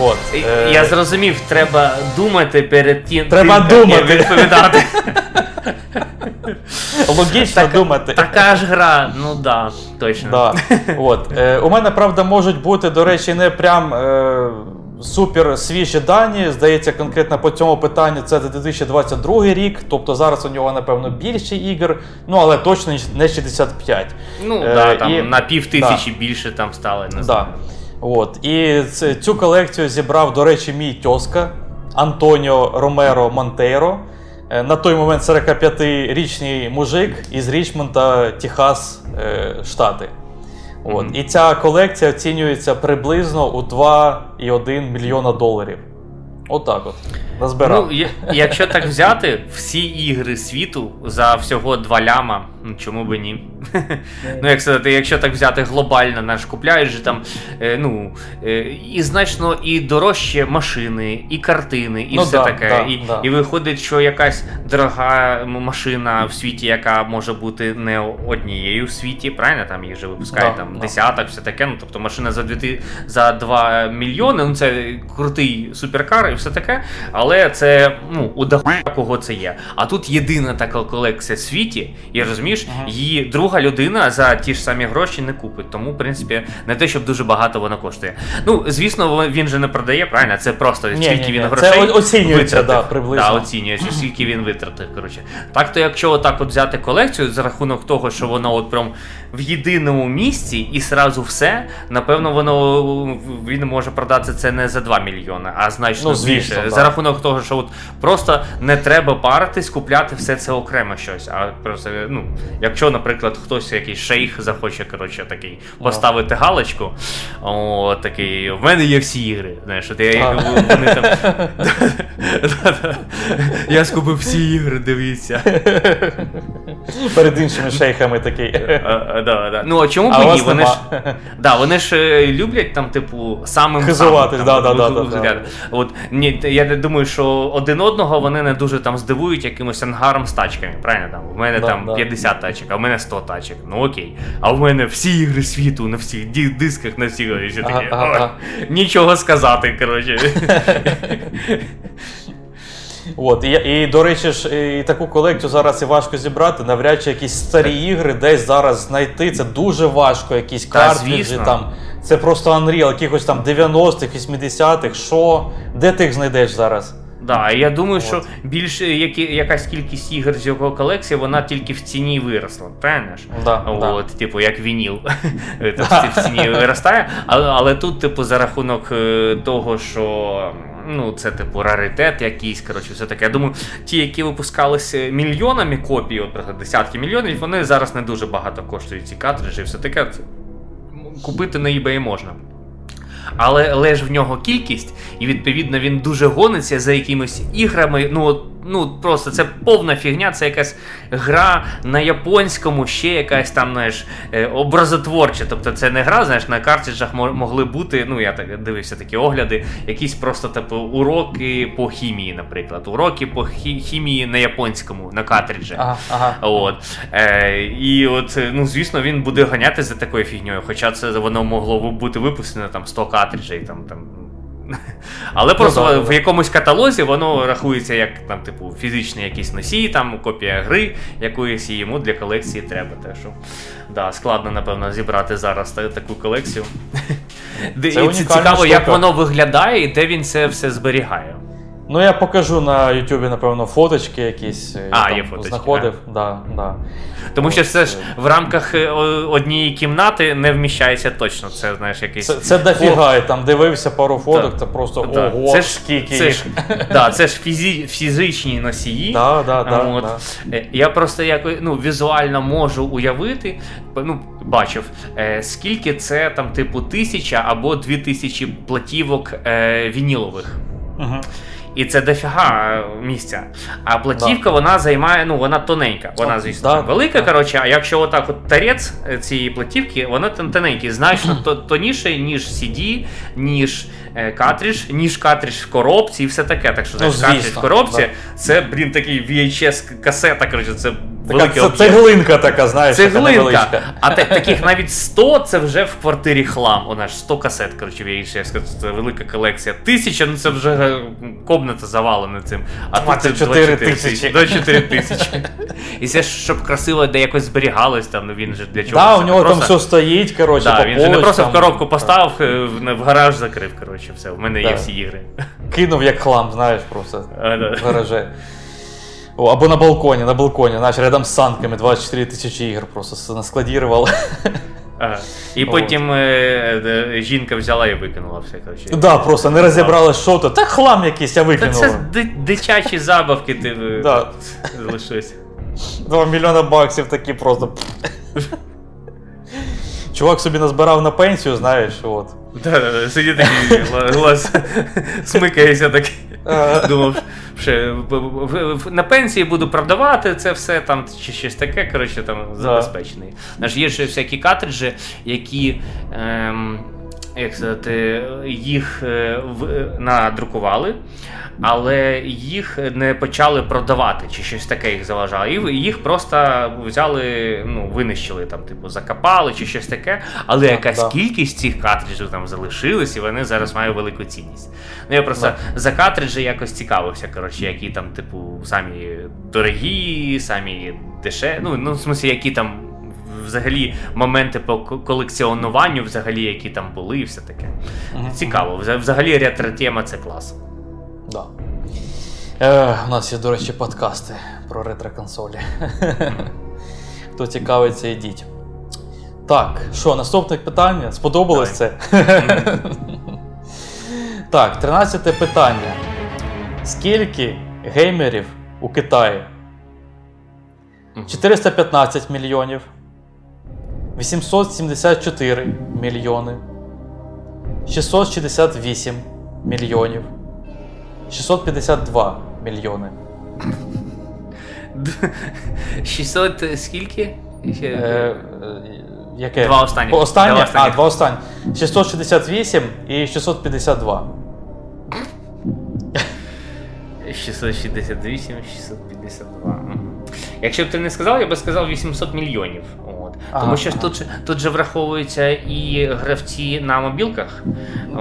От, е... Я зрозумів, треба думати перед тим, треба тим, думати. відповідати. Логічно так, думати. Така ж гра, ну да, точно. Да. От. Е, У мене, правда, можуть бути, до речі, не прям е, супер свіжі дані. Здається, конкретно по цьому питанню це 2022 рік, тобто зараз у нього, напевно, більше ігор, ну але точно не 65. Ну, е, да, там і... на пів тисячі да. більше там. Не знаю. Да. От. І цю колекцію зібрав, до речі, мій тьоска Антоніо Ромеро Монтейро. Е, на той момент 45-річний мужик із Річмонта, Техас, е, Штати. От. Mm-hmm. І ця колекція оцінюється приблизно у 2,1 мільйона доларів. Отак от. Назбирав. Ну, Якщо так взяти, всі ігри світу за всього 2 ляма, ну чому би ні? Ну, як сказати, якщо так взяти глобально, наш купляєш же там, е, ну, е, і значно і дорожче машини, і картини, і ну, все да, таке. Да, і да. і виходить, що якась дорога машина в світі, яка може бути не однією в світі, правильно? Там їх же випускають там десяток, все таке. Ну, тобто машина за 2, за 2 мільйони, ну це крутий суперкар і все таке. Але це ну, у кого це є. А тут єдина така колекція в світі, і розумієш, її друга людина за ті ж самі гроші не купить. Тому, в принципі, не те, щоб дуже багато вона коштує. Ну, звісно, він же не продає, правильно? Це просто ні, скільки ні, він ні. грошей. Це оцінюється, да, приблизно. Да, оцінюється, скільки він витратив. коротше. Так то, якщо отак от взяти колекцію за рахунок того, що воно от прям в єдиному місці і сразу все, напевно, воно він може продати це не за 2 мільйони, а значно ну, більше. За рахунок того, що от просто не треба паритись, купляти все це окремо щось. А просто, ну, якщо, наприклад, хтось якийсь шейх захоче, коротше, такий поставити галочку, о, такий, в мене є всі ігри. Знаєш, от я, вони там. Я скупив всі ігри, дивіться. Перед іншими шейхами такий. Да, да. Ну а чому б ні? Вони ж да, вони ж е, люблять там, типу, самим Хизувати, да, да, да, От ні, я не думаю, що один одного вони не дуже там здивують якимось ангаром з тачками. Правильно там? У мене там 50 тачок, а в мене 100 тачок. Ну окей. А в мене всі ігри світу на всіх дисках, на всіх такі. Нічого сказати, коротше. От, І, і до речі, ж, і таку колекцію зараз і важко зібрати. Навряд чи якісь старі ігри десь зараз знайти. Це дуже важко, якісь картриджі там. Це просто Unreal, якихось там 90-х, 80-х. Що? Де ти їх знайдеш зараз? Да, я думаю, От. що більше які, якась кількість ігор з його колекції, вона тільки в ціні виросла. Правильно ж? Да, От, да. Типу, як вініл в ціні виростає. Але, але тут, типу, за рахунок е, того, що. Ну, це типу раритет якийсь, коротше, все таке. Я думаю, ті, які випускалися мільйонами копій, от десятки мільйонів, вони зараз не дуже багато коштують ці картриджі, все таке. Купити на eBay можна. Але леж в нього кількість, і відповідно він дуже гониться за якимись іграми. Ну ну просто це повна фігня, це якась гра на японському, ще якась там знаєш, е, образотворча. Тобто це не гра, знаєш, на картриджах могли бути. Ну я так дивився такі огляди, якісь просто типу уроки по хімії, наприклад. Уроки по хімії на японському, на картриджі. Ага, ага. От. Е, І от, ну звісно, він буде ганяти за такою фігньою, хоча це воно могло бути випущено там 100 картриджей. там, там але просто ну, в якомусь каталозі воно рахується як там, типу, фізичний якийсь носій, там копія гри якоїсь і йому для колекції треба. Так що, да, Складно, напевно, зібрати зараз таку колекцію. Це і Цікаво, штука. як воно виглядає і де він це все зберігає. Ну, я покажу на Ютубі, напевно, фоточки якісь. е, А, там є фоточки, Знаходив, да, да. Тому що це ж е, в рамках е, однієї кімнати не вміщається точно. Це знаєш якийсь. Це, це дофіга, я там дивився пару фоток, це просто Да. ого, це ж, скільки це ж, да, це ж фізі, фізичні носії. Да, да, да, От. да. Я просто якось ну, візуально можу уявити, ну, бачив, е, скільки це там, типу, тисяча або дві тисячі платівок е, вінілових. Мгм. І це дофіга е, місця. А платівка вона займає, ну вона тоненька. Вона, звісно, Да, велика. да. Коротше, а якщо отак от тарець е, цієї платівки, вона тон- тоненький, значно тоніше, тоніший, ніж CD, ніж е, картридж, ніж картридж в коробці і все таке. Так що Ну, знаєш, картридж звісно, в коробці да. це, блін, такий VHS касета, коротше, це Така великий це, об'єкт. цеглинка така, знаєш, така Цеглинка. невеличка. А та- таких навіть 100 це вже в квартирі хлам. Вона ж 100 касет, коротше, VHS, це велика колекція. Тисяча, ну це вже е, комната завалена цим. А тут це 24 24 тисячі. 24 тисячі. І це ж щоб красиво де якось зберігалось, там ну він же для чого. Да, це у нього там просто- все стоїть, коротше, Да, по він же не просто в коробку поставив, е, в в гараж закрив. Коротше, все. В мене є Да. всі ігри. Кинув як хлам, знаєш, просто А, да. в гаражі. О, або на балконі, на балконі, знаєш, рядом з санками 24 тисячі ігор просто наскладірував. Ага. І потім е, жінка взяла і викинула все. Коротше. Да, просто не розібрали, що то. Та хлам якийсь, я Та викинула. це ди- дитячі забавки, ти е, Да. залишився. 2 мільйона баксів такі просто. Чувак собі назбирав на пенсію, знаєш, от. Да, да, да, сидить такий гла- глаз, смикається такий. Думав, що на пенсії буду продавати це все там чи щось таке, коротше, там забезпечений. Наш є ще всякі картриджі, які. Ем, як сказати, їх е, е, надрукували, але їх не почали продавати, чи щось таке їх заважало. І їх просто взяли, ну, винищили, там, типу, закопали чи щось таке. Але Так, якась да. кількість цих картриджів там залишилась, і вони зараз мають велику цінність. Ну, я просто за картриджі якось цікавився, коротше, які там, типу, самі дорогі, самі дешеві. Ну, ну, в смысле, які там взагалі моменти по колекціонуванню, взагалі, які там були, і все таке. Цікаво. Взагалі ретро-тема це клас. Да. Е, у нас є, до речі, подкасти про ретро-консолі. Хто цікавиться, йдіть. Так, що, наступне питання? Сподобалось це? так, 13 питання. Скільки геймерів у Китаї? 415 мільйонів. 874 мільйони. 668 мільйонів. 652 мільйони. 600 скільки? Е, е, яке? Два останніх. Останнє? Два останніх. А, два останні. 668 і 652. 668, 652. Якщо б ти не сказав, я би сказав 800 мільйонів. Ага, Тому що тут, же- тут же враховуються і гравці на мобілках.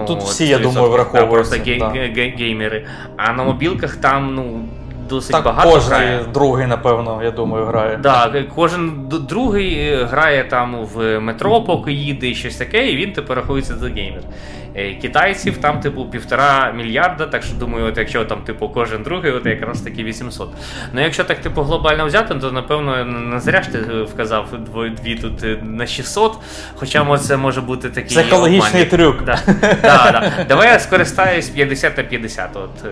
Тут От, всі, я думаю, враховуються, просто гей- да. ге- геймери. А на мобілках там ну, досить Так, багато кожен грає. другий, напевно, я думаю, грає. Да, кожен другий е, грає там в метро, поки їде і щось таке, і він типу рахується за геймер. Е, Китайців там, типу, півтора мільярда, так що думаю, от якщо там, типу, кожен другий, от якраз таки 800. Ну якщо так, типу, глобально взяти, то напевно не зря ж ти е, вказав дві тут на 600, хоча це може бути такий. Психологічний трюк. Да. Да, да. Давай я скористаюсь 50 на 50. От,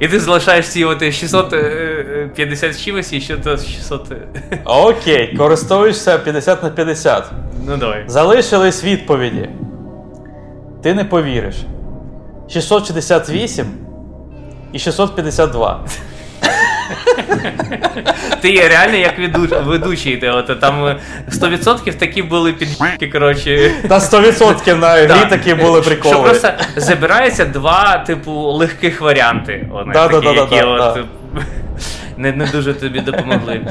і ти залишаєш ці от 650 з чимось і ще то 600. е. Окей, користуєшся 50 на 50. Ну давай. Залишились відповіді. Ти не повіриш. 668 і 652. Ти є реально як ведучий. Ти, от, там е, 100% такі були підки, коротше. Та 100% на грі такі були Що просто забирається два, типу, легких варіанти. Да, да, такі, да, які да, от, е, не, не дуже тобі допомогли.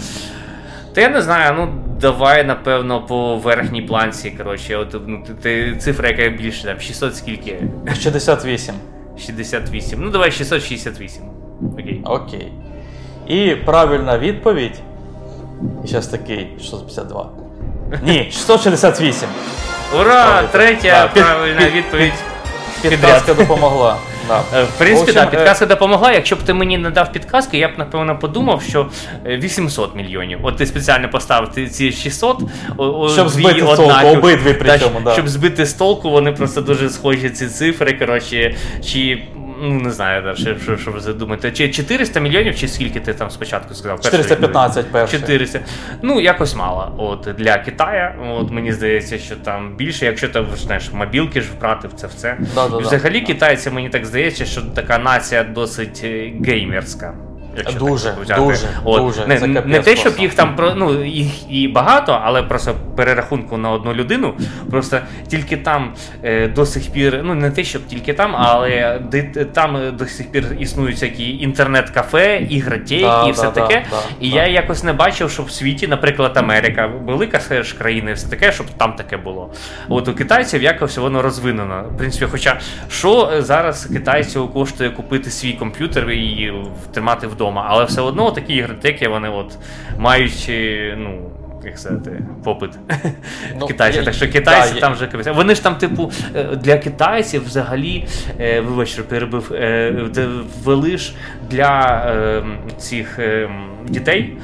Та я не знаю, ну давай, напевно, по верхній планці, коротше, от ну, ти, ти, цифра, яка більше, там, 600 скільки? 68. 68. Ну давай 668. Окей. Окей. І правильна відповідь. І зараз такий 652. Ні, 668. Ура! Третя правильна під- Підказка допомогла. Да. Е, В принципі, В общем, так, підказка допомогла. Якщо б ти мені не дав підказки, я б напевно подумав, що е, 800 мільйонів. От ти спеціально поставив ти ці 600, о- о, Щоб дві збити з толку, однакові. обидві Та, причому, да. Щоб збити з толку, вони просто дуже схожі ці цифри. Коротше, чи. Ну, не знаю, да, що, що, що ви задумаєте. Чи 400 мільйонів, чи скільки ти там спочатку сказав? Перший 415 перший. 400. Ну, якось мало. От для Китая, от мені здається, що там більше, якщо ти знаєш, мобілки ж вбрати в це все. Да-да-да. Взагалі, китайці, мені так здається, що така нація досить е, геймерська. Якщо так взяти. дуже, От. дуже. Не, не те, щоб їх там ну їх і багато, але просто перерахунку на одну людину. Просто тільки там е, до сих пір, ну не те, щоб тільки там, але де, там е, до сих пір існують всякі інтернет-кафе, ігротеки Да, і все да, таке. да, і да. я якось не бачив, щоб в світі, наприклад, Америка, велика ж країна, і все таке, щоб там таке було. От у китайців якось воно розвинено. В принципі, хоча що е, зараз китайцю коштує купити свій комп'ютер і тримати вдома, але все одно такі ігротеки, вони от мають, е, ну. Як сказати, попит Ну, в Китайці. Так що китайці да, там вже капець. Вони ж там, типу, е, для китайців взагалі, е, вибач, перебив, е, ввели ж для цих дітей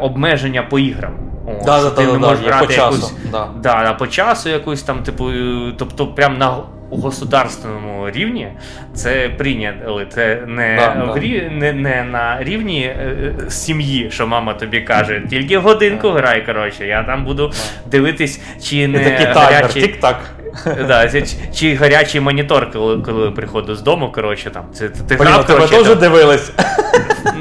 обмеження по іграм. О, Да, да, ти да, не да, можеш грати по часу, якусь, да. Да, по часу якусь там, типу, тобто прям на у государственному рівні це прийняли. Це не, Да, в рі- не, не на рівні е, е, сім'ї, що мама тобі каже, тільки годинку грай, коротше, я там буду дивитись, чи не тік-так. да, чи, чи гарячий монітор, коли, коли приходив з дому, коротше, там, це, ти Блін, грав, тебе теж дивились?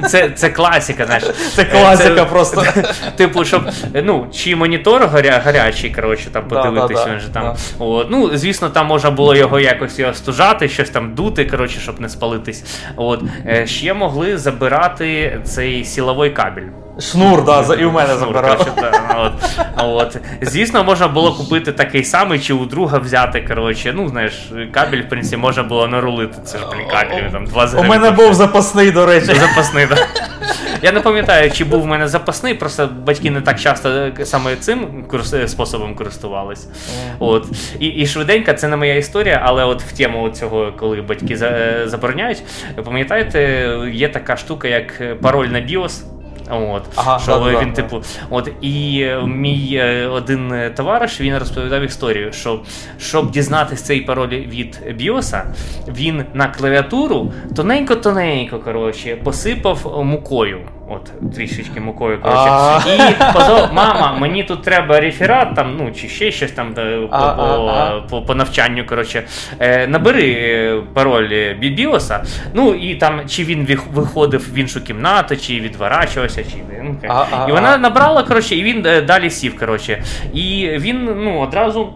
це, це класика, знаєш. Це класика просто. Типу, щоб ну, чи монітор гаря, гарячий, коротше, там да, він же там. От. Ну, звісно, там можна було його якось його стужати, щось там дути, коротше, щоб не спалитись. От. Е, Ще могли забирати цей силовий кабель. Шнур, да, за- і в мене Шнур, забирав. коротше, да, от. От. Звісно, можна було купити такий самий, чи у друга взяти. Коротше. Ну, знаєш, кабель, в принципі, можна було нарулити. Це ж блін, кабель, там 20 У мене був запасний, до речі. Запасний, так. Я не пам'ятаю, чи був в мене запасний, просто батьки не так часто е, саме цим курс- е, способом користувались. От. І, і швиденько, це не моя історія, але от в тему цього, коли батьки за- е, забороняють, пам'ятаєте, є така штука, як пароль на BIOS. От, Ага, що да-да-да, він, да. типу, от і е, мій е, один е, товариш він розповідав історію, що щоб дізнатися цей пароль від біоса, він на клавіатуру тоненько-тоненько коротше, посипав мукою. От трішечки мукою, коротше. І казав, мама, мені тут треба реферат, там, ну чи ще щось там по, по, а, а. по, по навчанню. Коротше, е, набери е, пароль е, бі- біоса, ну і там чи він виходив в іншу кімнату, чи відворачувався, чи ну, А, а, і вона набрала, коротше, і він далі сів. Коротше. І він ну, одразу.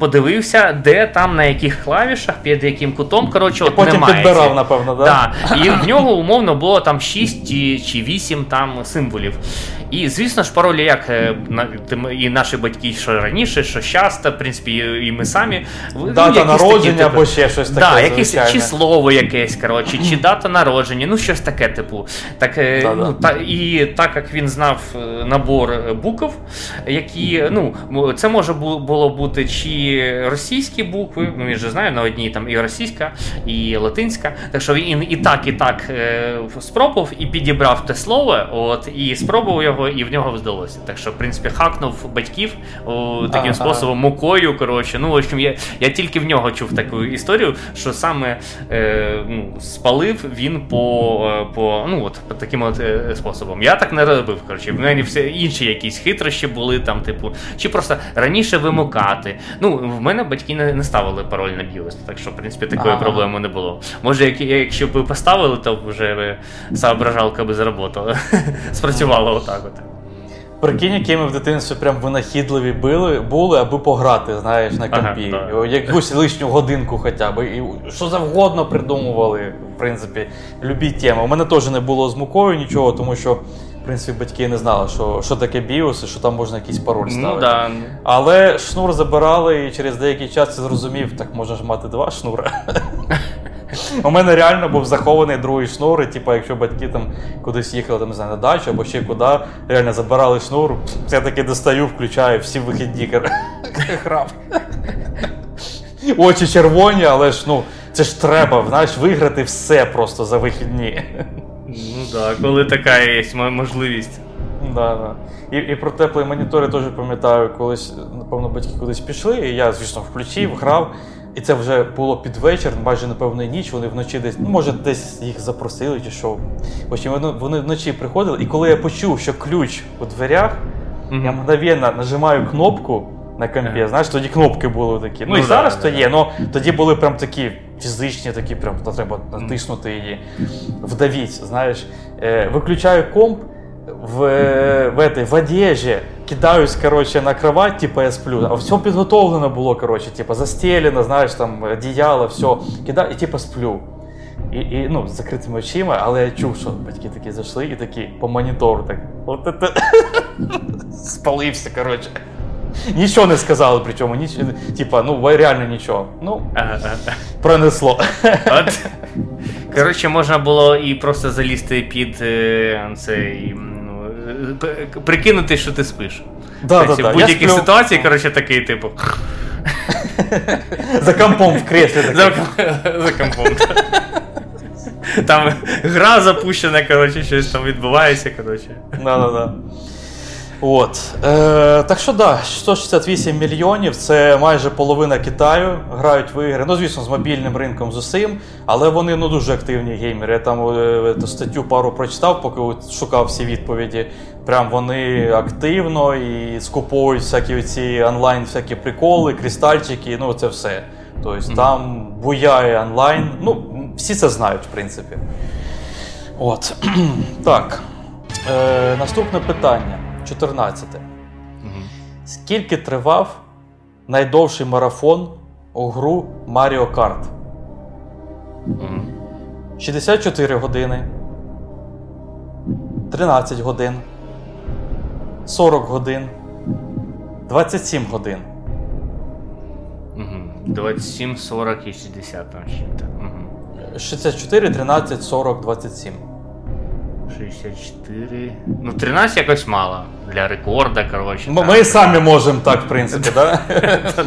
Подивився, де там на яких клавішах, під яким кутом, коротше, от Потім немає. підбирав, напевно, да? Да. І в нього умовно було там 6 чи 8 там символів. І звісно ж, паролі, як е, і наші батьки, що раніше, що часто, в принципі, і ми самі. ну, Дата народження такі, або ще щось таке, Да, якесь чи слово якесь, коротше, чи дата народження, ну щось таке, типу. Так, е, ну, та, і так як він знав е, набор букв, які, ну, це може було бути чи російські букви, ну він же знає, на одній там і російська, і латинська. Так що він і так, і так спробував, і підібрав те слово, от, і спробував його, і в нього вдалося. Так що, в принципі, хакнув батьків о, таким Ага. способом, мукою. Коротше, ну, в общем, я, я тільки в нього чув таку історію, що саме е, ну, спалив він по, е, по, ну, от, по таким от е, способом. Я так не робив. Коротше, в мене все інші якісь хитрощі були там, типу, чи просто раніше вимикати. Ну, в мене батьки не, не ставили пароль на BIOS, так що, в принципі, такої Ага. проблеми не було. Може, як, якщо б поставили, то вже би соображалка би заработала. Спрацювала отак от. Прикинь, які ми в дитинстві прям винахідливі були, були, аби пограти, знаєш, на Ага, компі. О, Якусь лишню годинку хоча б. І що завгодно придумували, в принципі, любі теми. У мене теж не було з мукою нічого, тому що, в принципі, батьки не знали, що, що таке BIOS і що там можна якийсь пароль ставити. Ну, да. Але шнур забирали, і через деякий час я зрозумів, так можна ж мати два шнури. У мене реально був захований другий шнур, і типу, якщо батьки там кудись їхали, там, не знаю, на дачу або ще куди, реально забирали шнур, я таки достаю, включаю всі вихідні грав. Очі червоні, але ж ну, це ж треба, знаєш, виграти все просто за вихідні. Ну так, да, коли така є можливість. Да, да. І і про теплі монітори теж пам'ятаю, колись, напевно, батьки кудись пішли, і я, звісно, включив, грав. І це вже було під вечір, майже напевно ніч. Вони вночі десь, ну може, десь їх запросили чи що. Потім вони, вони вночі приходили, і коли я почув, що ключ у дверях, mm-hmm. я мгновенно нажимаю кнопку на компі. Yeah. Знаєш, тоді кнопки були такі. Ну, ну і да, зараз да, то є, але тоді були прям такі фізичні, такі, прям треба натиснути її, вдавіть. Знаєш, е, виключаю комп в в, этой, в одежі, кидаюсь короче, на кровать, типа я сплю. А все підготовлено було, короче, типа застелено, знаєш, там одіяло, все. Кидаю і типа сплю. І, і ну, з закритими очима, але я чув, що батьки такі зайшли і такі по монітору так. От це спалився, коротше. Нічого не сказали при чому, ніч... типа, ну реально нічого. Ну, пронесло. От. Коротше, можна було і просто залізти під е, цей прикинути, що ти спиш. Да, тобто, да, В будь-якій сплю... ситуації, коротше, такий, типу. За компом в креслі. За, за компом. Там гра запущена, коротше, щось там відбувається. коротше. Да-да-да. От. Е, Так що да, 168 мільйонів це майже половина Китаю грають в ігри. Ну, звісно, з мобільним ринком з усім, але вони ну, дуже активні геймери. Я там е, статтю пару прочитав, поки шукав всі відповіді. Прям вони активно і скуповують всякі ці онлайн всякі приколи, кристальчики, ну це все. Тобто mm-hmm. там буяє онлайн. Ну, всі це знають, в принципі. От. так. Е, Наступне питання. 14. Угу. Скільки тривав найдовший марафон у гру Mario Kart? Угу. 64 години. 13 годин. 40 годин. 27 годин. Угу. 27, 40 і 60 там ще. Угу. 64, 13, 40, 27. 64. Ну, 13 якось мало. Для рекорда, коротше. Ми, ми самі можемо так, в принципі, так?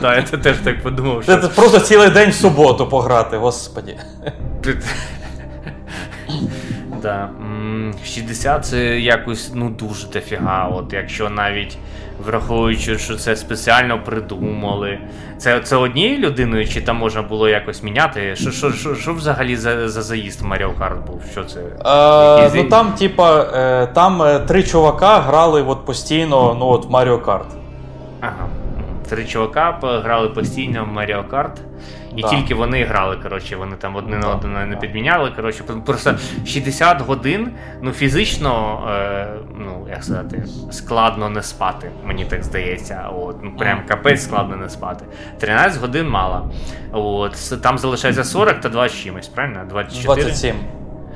Так, я теж так подумав. Це просто цілий день в суботу пограти, господі. Да. 60 це якось ну дуже дофіга. От якщо навіть враховуючи, що це спеціально придумали. Це це однією людиною, чи там можна було якось міняти? Що що, що, що взагалі за за заїзд в Mario Kart був? Що це? Е, ну Там, типа, е, там е, три чувака грали от постійно ну, от в Mario Kart. Ага. Три чувака грали постійно в Mario Kart. І да. тільки вони грали, коротше, вони там одне на одне не підміняли. Коротше, просто 60 годин, ну фізично, е, ну як сказати, складно не спати, мені так здається. От, ну Прям капець складно не спати. 13 годин мало. От, Там залишається 40 та 20 чимось, правильно? 24? 27.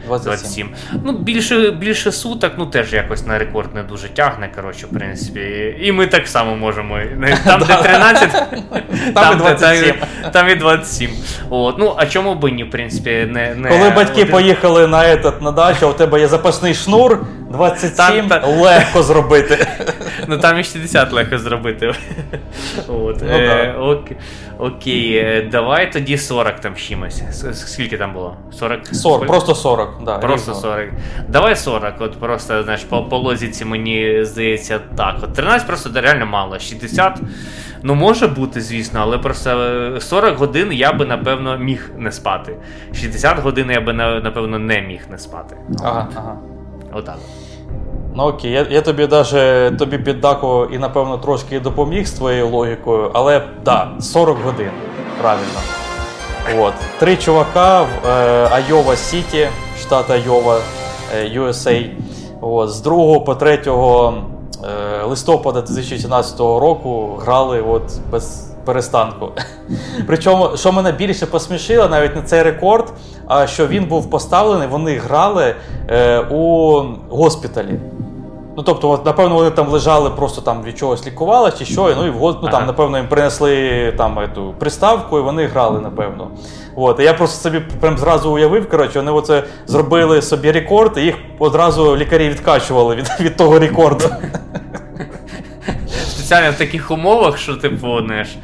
27. Ну, більше більше суток, ну теж якось на рекорд не дуже тягне, коротше, в принципі. І ми так само можемо. Там, де 13, там і 27. Там і 27. От. Ну, а чому б ні, в принципі, не. не Коли батьки один... поїхали на этот, на дачу, а у тебе є запасний шнур, 27 там, легко зробити. Ну там і 60 легко зробити. От. Ну, е, окей. Окей, е, давай тоді 40 там чимось. Скільки там було? 40? 40, просто 40. Да. Просто рівно. 40. Давай 40, от просто, знаєш, по, по лозіці мені здається так. От 13 просто реально мало. 60. Ну, може бути, звісно, але просто 40 годин я би, напевно, міг не спати. 60 годин я би, напевно, не міг не спати. Ага, ага. Отак. Ну окей, я я тобі даже тобі піддакував і, напевно, трошки допоміг з твоєю логікою, але да, 40 годин. Правильно. От. Три чувака в е, Айова Сіті, штат Айова, USA. От. З 2 по 3 е, листопада 2017 року грали от без перестанку. Причому, що мене більше посмішило, навіть не цей рекорд, а що він був поставлений, вони грали е, у госпіталі. Ну, тобто, от, напевно, вони там лежали, просто там від чогось лікували чи що, ну і в ну, там, напевно, їм принесли там ету приставку, і вони грали, напевно. От. І я просто собі прям зразу уявив, коротше, вони оце зробили собі рекорд, і їх одразу лікарі відкачували від від того рекорду. Спеціально в таких умовах, що, типу, знаєш,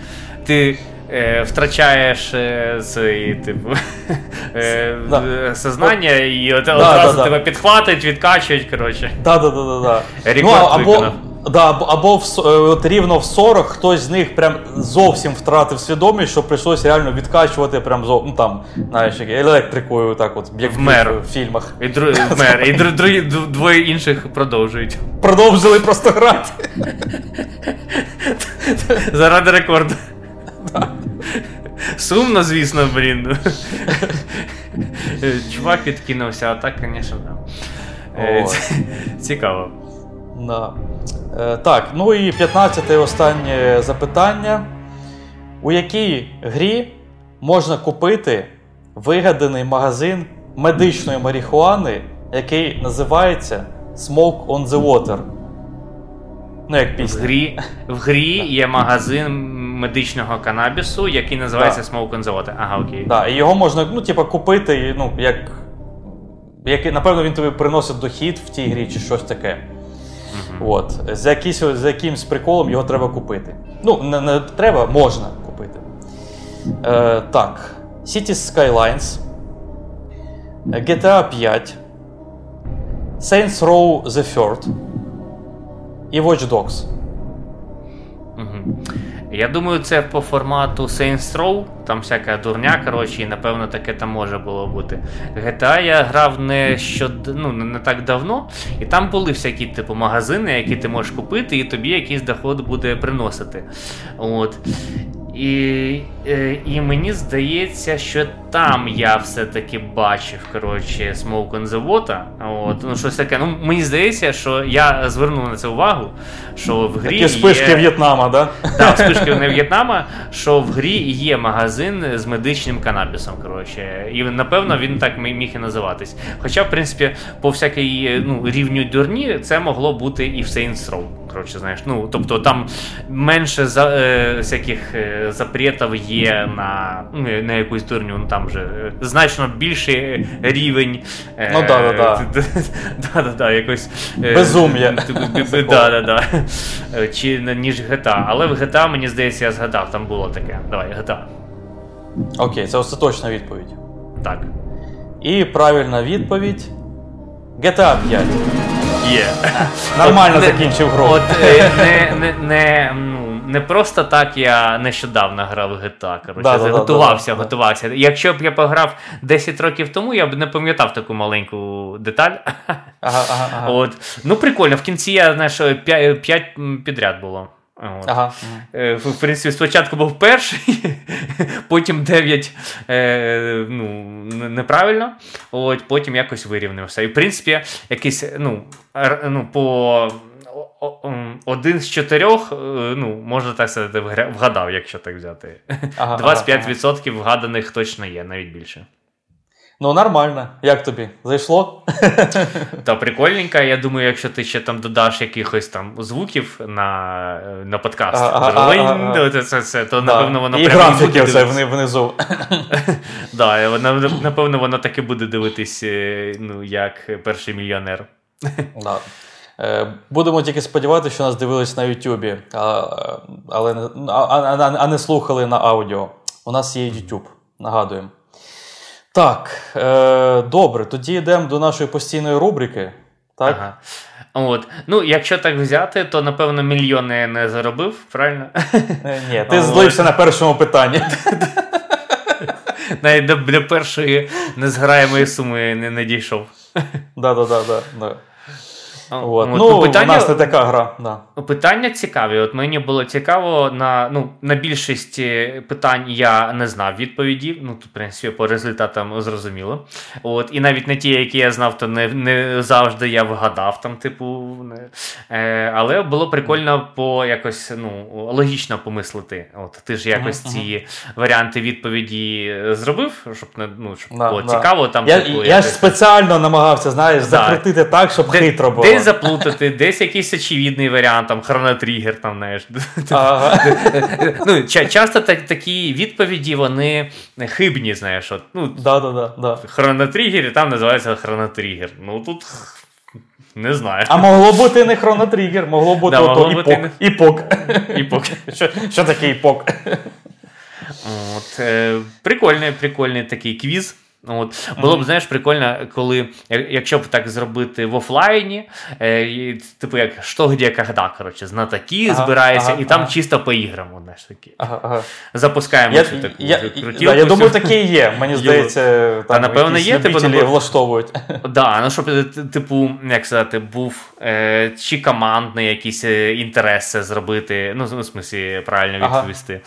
ти е, втрачаєш е, свої, типу, е, Да. сознання і от, Да, одразу да, да. тебе підхватують, відкачують. коротше. Да, да, да, да, да. Рекорд ну, або, да, або, в, е, от рівно в 40 хтось з них прям зовсім втратив свідомість, що прийшлось реально відкачувати прям зо, ну, там, знаєш, електрикою, так от, як Вмер. в фільмах. І, дру, вмер, і дру, дв- двоє інших продовжують. Продовжили просто грати. Заради рекорду. Сумно, звісно, блін. Чувак відкинувся, а так, звісно, да. Е, Цікаво. Да. Е, так, ну і 15 і останнє запитання. У якій грі можна купити вигаданий магазин медичної марихуани, який називається Smoke on the Water? Ну, як В грі, в грі є магазин медичного канабісу, який називається Smoke on the Water. Ага, окей. Да, і його можна, ну, типа, купити, ну, як. як напевно, він тобі приносить дохід в тій грі чи щось таке. От. За, якийсь, за якимсь приколом його треба купити. Ну, не, не треба, можна купити. Е, так. Cities Skylines. GTA 5. Saints Row The Third. І Watch Dogs. Мгм. Я думаю, це по формату Saints Row, там всяка дурня, коротше, і напевно таке там може було бути. GTA я грав не щод... ну, не так давно, і там були всякі типу магазини, які ти можеш купити, і тобі якийсь доход буде приносити. От. І, е, і мені здається, що там я все-таки бачив коротше, Smoke on the Water. От, ну, щось таке. Ну, мені здається, що я звернув на це увагу, що в грі. Такі спишки є... В'єтнама, да? Так, спишки не В'єтнама, що в грі є магазин з медичним канабісом. Коротше, і напевно він так міг і називатись. Хоча, в принципі, по всякій ну, рівню дурні це могло бути і в Saints Row. Коротше, знаєш, ну тобто там менше за, е, всяких е, запретів є на, ну, на якусь дурню. Ну там же е, значно більший рівень. Е, Ну, да-да-да. да-да-да, якось. е, Безум'я. типу, бі- бі- Да, да, да. Е, Чи ніж GTA. Але в GTA, мені здається, я згадав, там було таке. Давай, GTA. Окей, це остаточна відповідь. Так. І правильна відповідь. GTA 5. Є. Нормально От не- закінчив гру. От е, не, не, не, ну, не просто так я нещодавно грав в GTA. Коротше, Да-да-да-да-да. готувався, готувався. Якщо б я пограв 10 років тому, я б не пам'ятав таку маленьку деталь. Ага, ага, ага. От. Ну, прикольно, в кінці я знаєш, 5 підряд було. От. Ага. Е, В принципі, спочатку був перший, потім 9 е, ну, неправильно, от, потім якось вирівнявся. І в принципі, якийсь, ну, ну по один з чотирьох, е, ну, можна так сказати, вгадав, якщо так взяти. Ага, 25% вгаданих точно є, навіть більше. Ну, нормально. Як тобі? Зайшло? Та прикольненько, я думаю, якщо ти ще там додаш якихось там звуків на, на подкаст, то напевно воно І прямо і графіки дивитися. внизу. Да, напевно, воно таки буде дивитись, е, ну, як перший мільйонер. Да. Е, Будемо тільки сподіватися, що нас дивились на Ютубі, але а, а, а- а не слухали на аудіо. У нас є YouTube, нагадуємо. Так, е, добре, тоді йдемо до нашої постійної рубрики. Так? Ага. От. Ну, якщо так взяти, то напевно мільйони не заробив, правильно? Е, Ні, ти злився на першому питанні. Навіть до, першої незграємої суми не, надійшов. Да, да, да, да. От. От, Ну, питання- у нас не така гра. Да. Питання цікаві. От мені було цікаво на ну на більшість питань я не знав відповіді. Ну тут, в принципі, по результатам зрозуміло. От і навіть на ті, які я знав, то не, не завжди я вгадав там, типу. Не, е, але було прикольно по якось ну логічно помислити. От ти ж якось Мгм, ці варіанти відповіді зробив, щоб не ну щоб Да, було да. цікаво. Там Я, типу, я ж спеціально намагався, знаєш, закрутити так, щоб Де- хитро було. Десь заплутати, десь якийсь очевидний варіант, там хронотригер, там, знаєш. Ага. ну, часто такі відповіді, вони хибні, знаєш. От, ну, Да, і там називається хронотригер. Ну тут не знаю. А могло бути не хронотригер, могло бути Да, ото могло бути іпок. Іпок. Що, що таке іпок? От, е, Прикольний, прикольний такий квіз. От. Було б, знаєш, прикольно, коли, якщо б так зробити в офлайні, е, типу як що, где, когда, коротше, знатоки ага, збираються, ага, і там ага. чисто по іграм. знаєш, такі. Запускаємо я, цю таку я, крутілку. Да, я думаю, такі є. Мені здається, там Та, напевно, є, типу, ну, влаштовують. Да, ну щоб, е, типу, як сказати, був е, чи командний якісь е, інтереси зробити, ну, в смислі, правильно відповісти.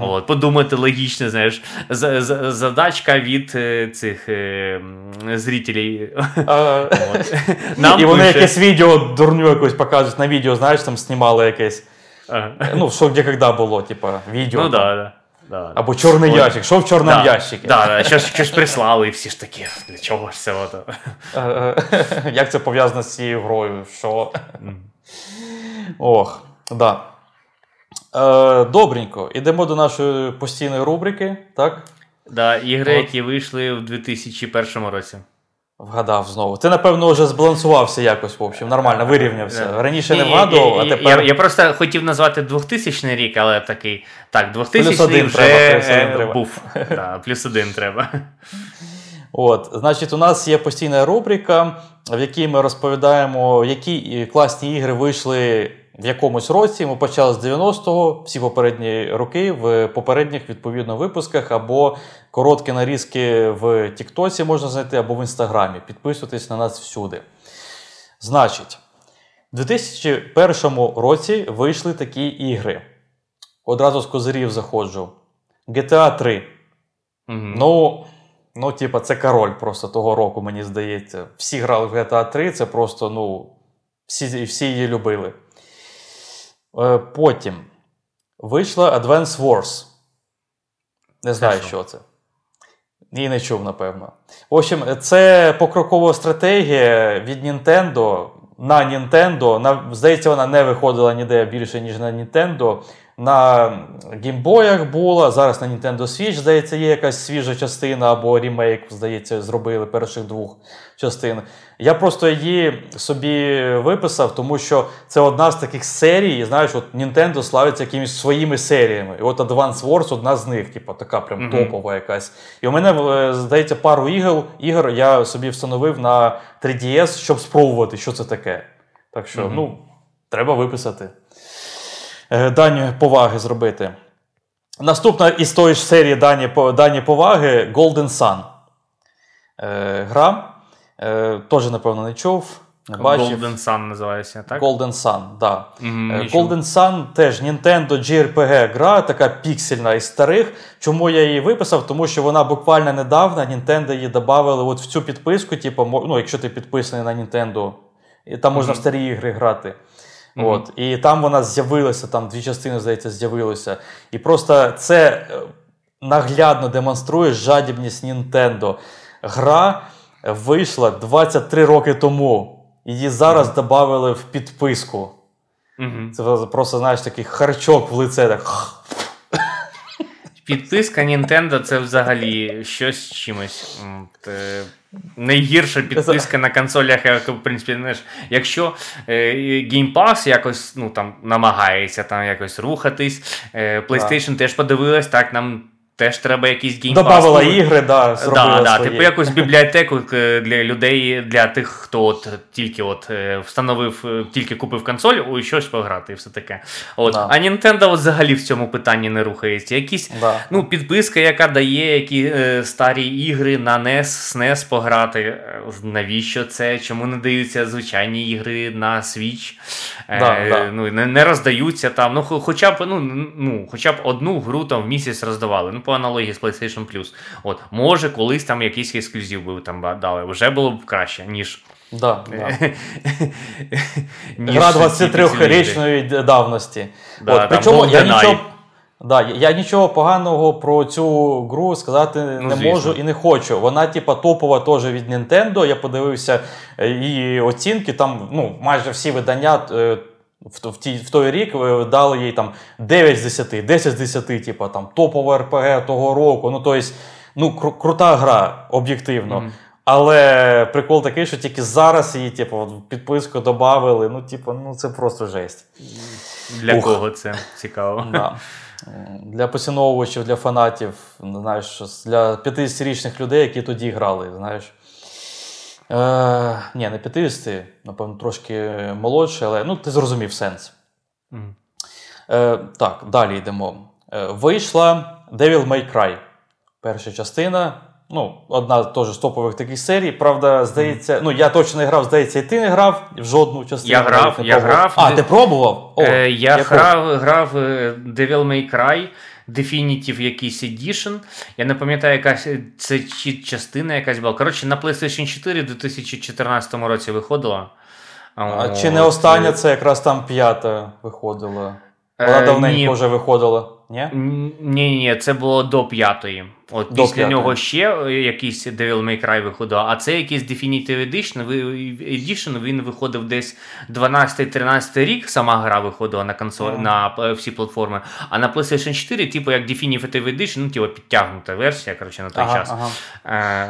От, Подумати логічно, знаєш, задачка від цих е, зрителей. І вони якесь відео дурню якось показують на відео, знаєш, там знімали якесь. Ну, що де коли було, типа, відео. Ну, так, да, да. Або чорний ящик. Що в чорному да. ящику? Да, да. Що, що ж прислали, і всі ж такі, для чого ж це? Ото? Як це пов'язано з цією грою? Що? Ох, да. Е, Добренько. Ідемо до нашої постійної рубрики, так? Да, ігри, які вийшли в 2001 році. Вгадав знову. Ти, напевно, вже збалансувався якось, в общем, нормально, вирівнявся. Раніше не вгадував, а тепер. Я я просто хотів назвати 2000 рік, але такий. Так, 2000 плюс вже треба, плюс один треба. був. Да, плюс один треба. От, Значить, у нас є постійна рубрика, в якій ми розповідаємо, які класні ігри вийшли в якомусь році ми почали з 90-го, всі попередні роки в попередніх відповідно випусках або короткі нарізки в Тіктоці можна знайти, або в Інстаграмі. Підписуйтесь на нас всюди. Значить, у 2001 році вийшли такі ігри. Одразу з козирів заходжу. GTA 3. Угу. Ну, ну, типа, це король просто того року, мені здається. Всі грали в GTA 3, це просто, ну, всі, всі її любили. Е, потім вийшла Advance Wars. Не знаю, що це. І не чув, напевно. В общем, це покрокова стратегія від Nintendo на Nintendo. На, Здається, вона не виходила ніде більше, ніж на Nintendo. На геймбоях була. Зараз на Nintendo Switch, здається, є якась свіжа частина або ремейк, здається, зробили перших двох частин. Я просто її собі виписав, тому що це одна з таких серій. Знаєш, от Nintendo славиться якимись своїми серіями. І от Advance Wars одна з них, типу, така прям mm-hmm. топова якась. І у мене, е, здається, пару ігор, ігор я собі встановив на 3DS, щоб спробувати, що це таке. Так що, mm-hmm. ну, треба виписати. Е, дані поваги зробити. Наступна із тої ж серії дані дані поваги Golden Sun. Е, Гра. Е, Теж, напевно, не чув. Не бачив. Golden Sun називається, так? Golden Sun, да. Mm, Golden Sun теж Nintendo JRPG гра, така піксельна із старих. Чому я її виписав? Тому що вона буквально недавно Nintendo її додали от в цю підписку, типу, ну, якщо ти підписаний на Nintendo, і там можна mm-hmm. в старі ігри грати. Mm-hmm. От, І там вона з'явилася, там дві частини, здається, з'явилися. І просто це е, наглядно демонструє жадібність Нінтендо. Гра вийшла 23 роки тому. Її зараз mm-hmm. додали в підписку. Mm-hmm. Це просто, знаєш, такий харчок в лице. так. Підписка Nintendo це взагалі щось чимось. Найгірша підписка на консолях, як, в принципі, знаєш, якщо е, Game Pass якось ну, там, намагається там якось рухатись, е, PlayStation теж подивилась, так, нам Теж треба якісь геймпас. Добавила ігри, да, зробила да, да, Типу якусь бібліотеку для людей, для тих, хто от тільки от е, встановив, е, тільки купив консоль, у щось пограти і все таке. От. Да. А Nintendo взагалі в цьому питанні не рухається. Якісь да. ну, підписка, яка дає які е, старі ігри на NES, SNES пограти. Е, навіщо це? Чому не даються звичайні ігри на Switch? Да, е, ну, Не не роздаються там. Ну, Хоча б ну, ну, хоча б одну гру там в місяць роздавали. По аналогії з PlayStation Plus. От, Може, колись там якийсь ексклюзив би там дали. Вже було б краще, ніж. Да, да. Гра 23-річної давності. Да, От, Причому я нічого да, я нічого поганого про цю гру сказати ну, не звісно. можу і не хочу. Вона, типа, топова теж від Nintendo. Я подивився е, її оцінки. Там ну, майже всі видання. В в, ті, в той рік ви дали їй там 9 з 10, 10 з 10, типу, там, топова РПГ того року. Ну, тобто, ну, кру- крута гра, об'єктивно. Mm-hmm. Але прикол такий, що тільки зараз її, типу, підписку додали. Ну, типу, ну це просто жесть. Для Ух. кого це цікаво? Да. Для поціновувачів, для фанатів, знаєш, для 50-річних людей, які тоді грали, знаєш. Е, ні, не 50, напевно, трошки молодше, але ну, ти зрозумів сенс. Мгм. Е, так, далі йдемо. Е, вийшла Devil May Cry. Перша частина. Ну, одна теж з топових таких серій. Правда, здається, ну я точно не грав, здається, і ти не грав в жодну частину. Я грав, я пробував. грав. А, ти пробував? О, Е, я яку? грав, грав е, Devil May Cry, Definitive якийсь Edition. Я не пам'ятаю, яка це чи частина якась була. Коротше, на PlayStation 4 в 2014 році виходила. А чи не остання, це якраз там п'ята виходила. Вона Е, давненько вже виходила. Ні? Ні, ні, це було до п'ятої. От До після п'ятої. нього ще е, якийсь Devil May Cry виходив, а це якийсь Definitive Edition. Edition, він виходив десь 12-13 рік, сама гра виходила на консоль Мгм. на е, всі платформи. А на PlayStation 4, типу як Definitive Edition, ну, типу підтягнута версія, коротше, на той Ага, час ага.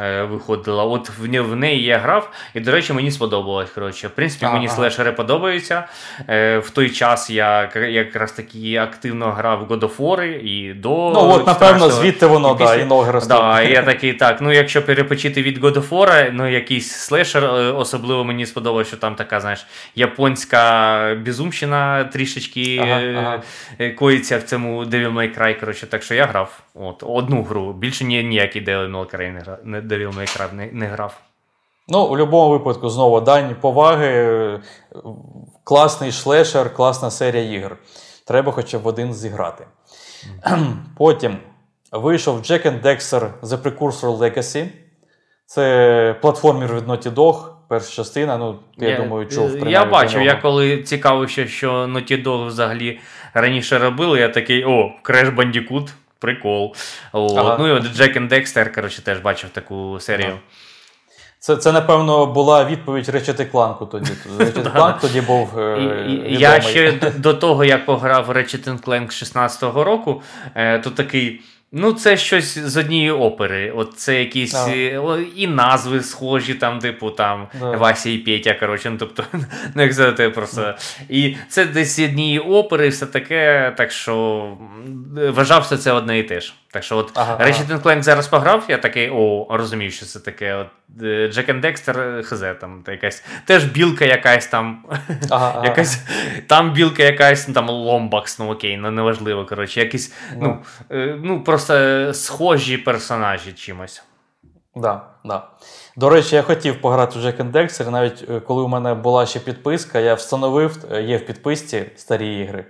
е, виходила. От в, в неї я грав, і, до речі, мені сподобалось. Коротше. В принципі, Ага, мені слешери подобаються. В той час я якраз таки активно грав в God of War і до. Ну, от, напевно, звідти воно, да, після- і ноги ростуть. Да, я такий, так, ну якщо перепочити від God of War, ну якийсь слешер, е, особливо мені сподобалося, що там така, знаєш, японська безумщина трішечки Ага, е, ага. е, коїться в цьому Devil May Cry, коротше, так що я грав. От, одну гру. Більше ні, ніякий Devil May Cry не грав. Devil May Cry не, не грав. Ну, у будь-якому випадку, знову дані поваги. Класний шлешер, класна серія ігор. Треба хоча б один зіграти. Потім вийшов Jack and Dexter The Precursor Legacy. Це платформер від Naughty Dog, перша частина. Ну, ти, я, думаю, чув. Я бачив, я коли цікавився, що Naughty Dog взагалі раніше робили, я такий, о, Crash Bandicoot, прикол. От. Ага. Ну і от Jack and Dexter, коротше, теж бачив таку серію. Ага. Це, це, напевно, була відповідь Ratchet Clank тоді. Ratchet Clank тоді був е, відомий. я ще до, того, як пограв Ratchet Clank 16-го року, е, то такий. Ну, це щось з однієї опери. От це якісь Ага. е, і назви схожі, там, типу, там Да. Вася і Петя, коротше, ну тобто, ну як сказати, просто. І це десь з однієї опери, все таке, так що вважався це одне і те ж. Так що, от Ага, ага. Clank зараз пограв, я такий, о, розумів, що це таке. От е, Jack and Dexter, хз, там та якась теж білка якась там. Ага, ага. Якась там білка якась, ну там ломбакс, ну окей, ну неважливо. Коротше, якісь, ну, е, ну просто схожі персонажі чимось. Да, да. До речі, я хотів пограти в Jack and Dexter, навіть е, коли у мене була ще підписка, я встановив, е, є в підписці старі ігри.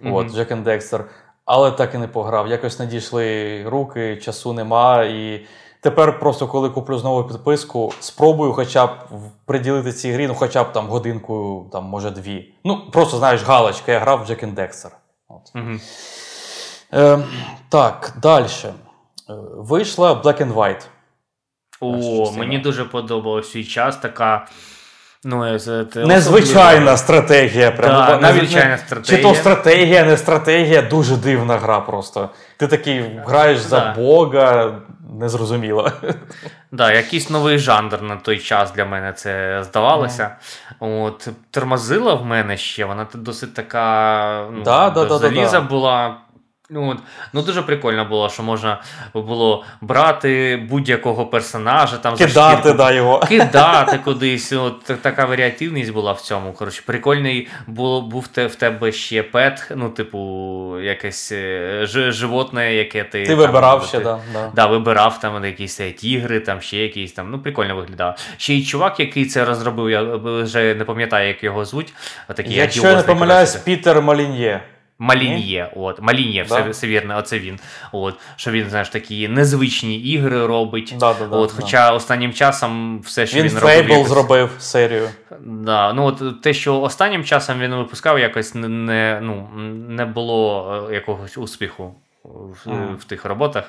Мгм. От, Jack and Dexter, але так і не пограв. Якось не дійшли руки, часу нема. І тепер просто, коли куплю знову підписку, спробую хоча б приділити цій грі, ну хоча б там годинку, там, може, дві. Ну, просто знаєш, галочка, я грав в Jack and Dexter. От. Угу. Е, так, далі. Вийшла Black and White. О, мені дуже подобалось свій час така. Ну, це- це Незвичайна стратегія. Прямо. Да, Навіть незвичайна не- стратегія. Чи то стратегія, не стратегія, дуже дивна гра просто. Ти такий граєш за Да. Бога, незрозуміло. Да, якийсь новий жанр на той час для мене це здавалося. От, тормозила в мене ще, вона досить така ну, Да, да, до да, да, заліза да. була. Ну, от, ну, дуже прикольно було, що можна було брати будь-якого персонажа, там Кидати шкірку да, його. кидати кудись. От така варіативність була в цьому. Коротше, прикольний було, був те, в тебе ще пет, ну, типу, якесь е, ж, животне, яке ти. Ти там, вибирав ти- ще, да, да. Да, вибирав там якісь е, тігри, там ще якісь там. Ну, прикольно виглядав. Ще й чувак, який це розробив, я е, вже не пам'ятаю, як його звуть. Отакий Якщо я не помиляюсь. Пітер Малін'є. Малін'є, от, Малін'є, все, Да. все вірно, оце він. От, що він, знаєш, такі незвичні ігри робить. Да, да, от, да. Хоча останнім часом все, що Він він, робив. Фейбл якось- зробив серію. Да, ну от те, що останнім часом він випускав, якось не, не, ну, не було е, якогось успіху. В, mm. в тих роботах.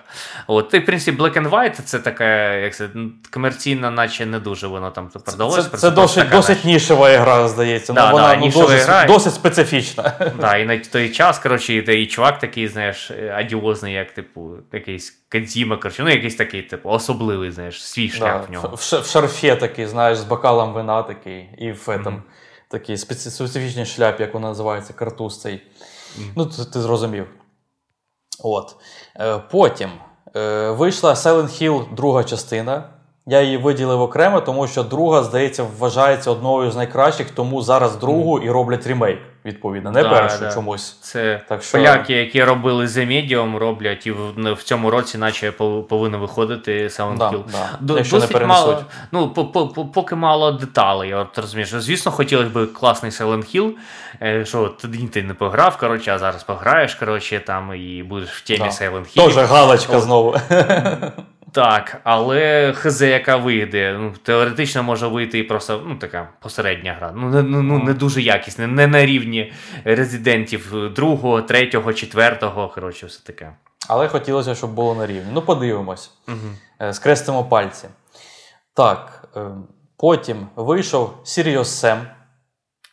От, і, в принципі, Black and White це така, як це, комерційна, наче не дуже воно там продалось. Це, це досить така, досить нішева гра, здається. Да, ну, вона да, ну, досить, гра. досить специфічна. Да, і на той час, коротше, і, і чувак такий, знаєш, адіозний, як, типу, якийсь Кадзіма, коротше, ну якийсь такий, типу, особливий, знаєш, свій шлях в нього. В, в шарфі такий, знаєш, з бокалом вина такий, і в этом, Мгм. такий специ- специфічний шляп, як вона називається, картуз цей. Ну, ти, ти зрозумів. От. Е, потім е, вийшла Silent Hill друга частина. Я її виділив окремо, тому що друга, здається, вважається одною з найкращих, тому зараз другу і роблять ремейк, відповідно, не Да, першу да. чомусь. Це Так що- поляки, які робили The Medium, роблять, і в, в цьому році, наче пов- повинно виходити Silent Да, Hill. До- якщо не досить мало, ну, по, по, по- поки мало деталей, от розумієш. Звісно, хотілося б класний Silent Hill, е, що тоді ти не пограв, коротше, а зараз пограєш, коротше, там і будеш в темі Да. Silent Hill. Тоже галочка знову. Так, але хз, яка вийде. Ну, теоретично може вийти і просто ну, така посередня гра. Ну, не, ну, ну, не дуже якісна, не на рівні резидентів другого, третього, четвертого. Коротше, все таке. Але хотілося, щоб було на рівні. Ну, подивимось. Угу. Скрестимо пальці. Так. е, Потім вийшов Serious Sam.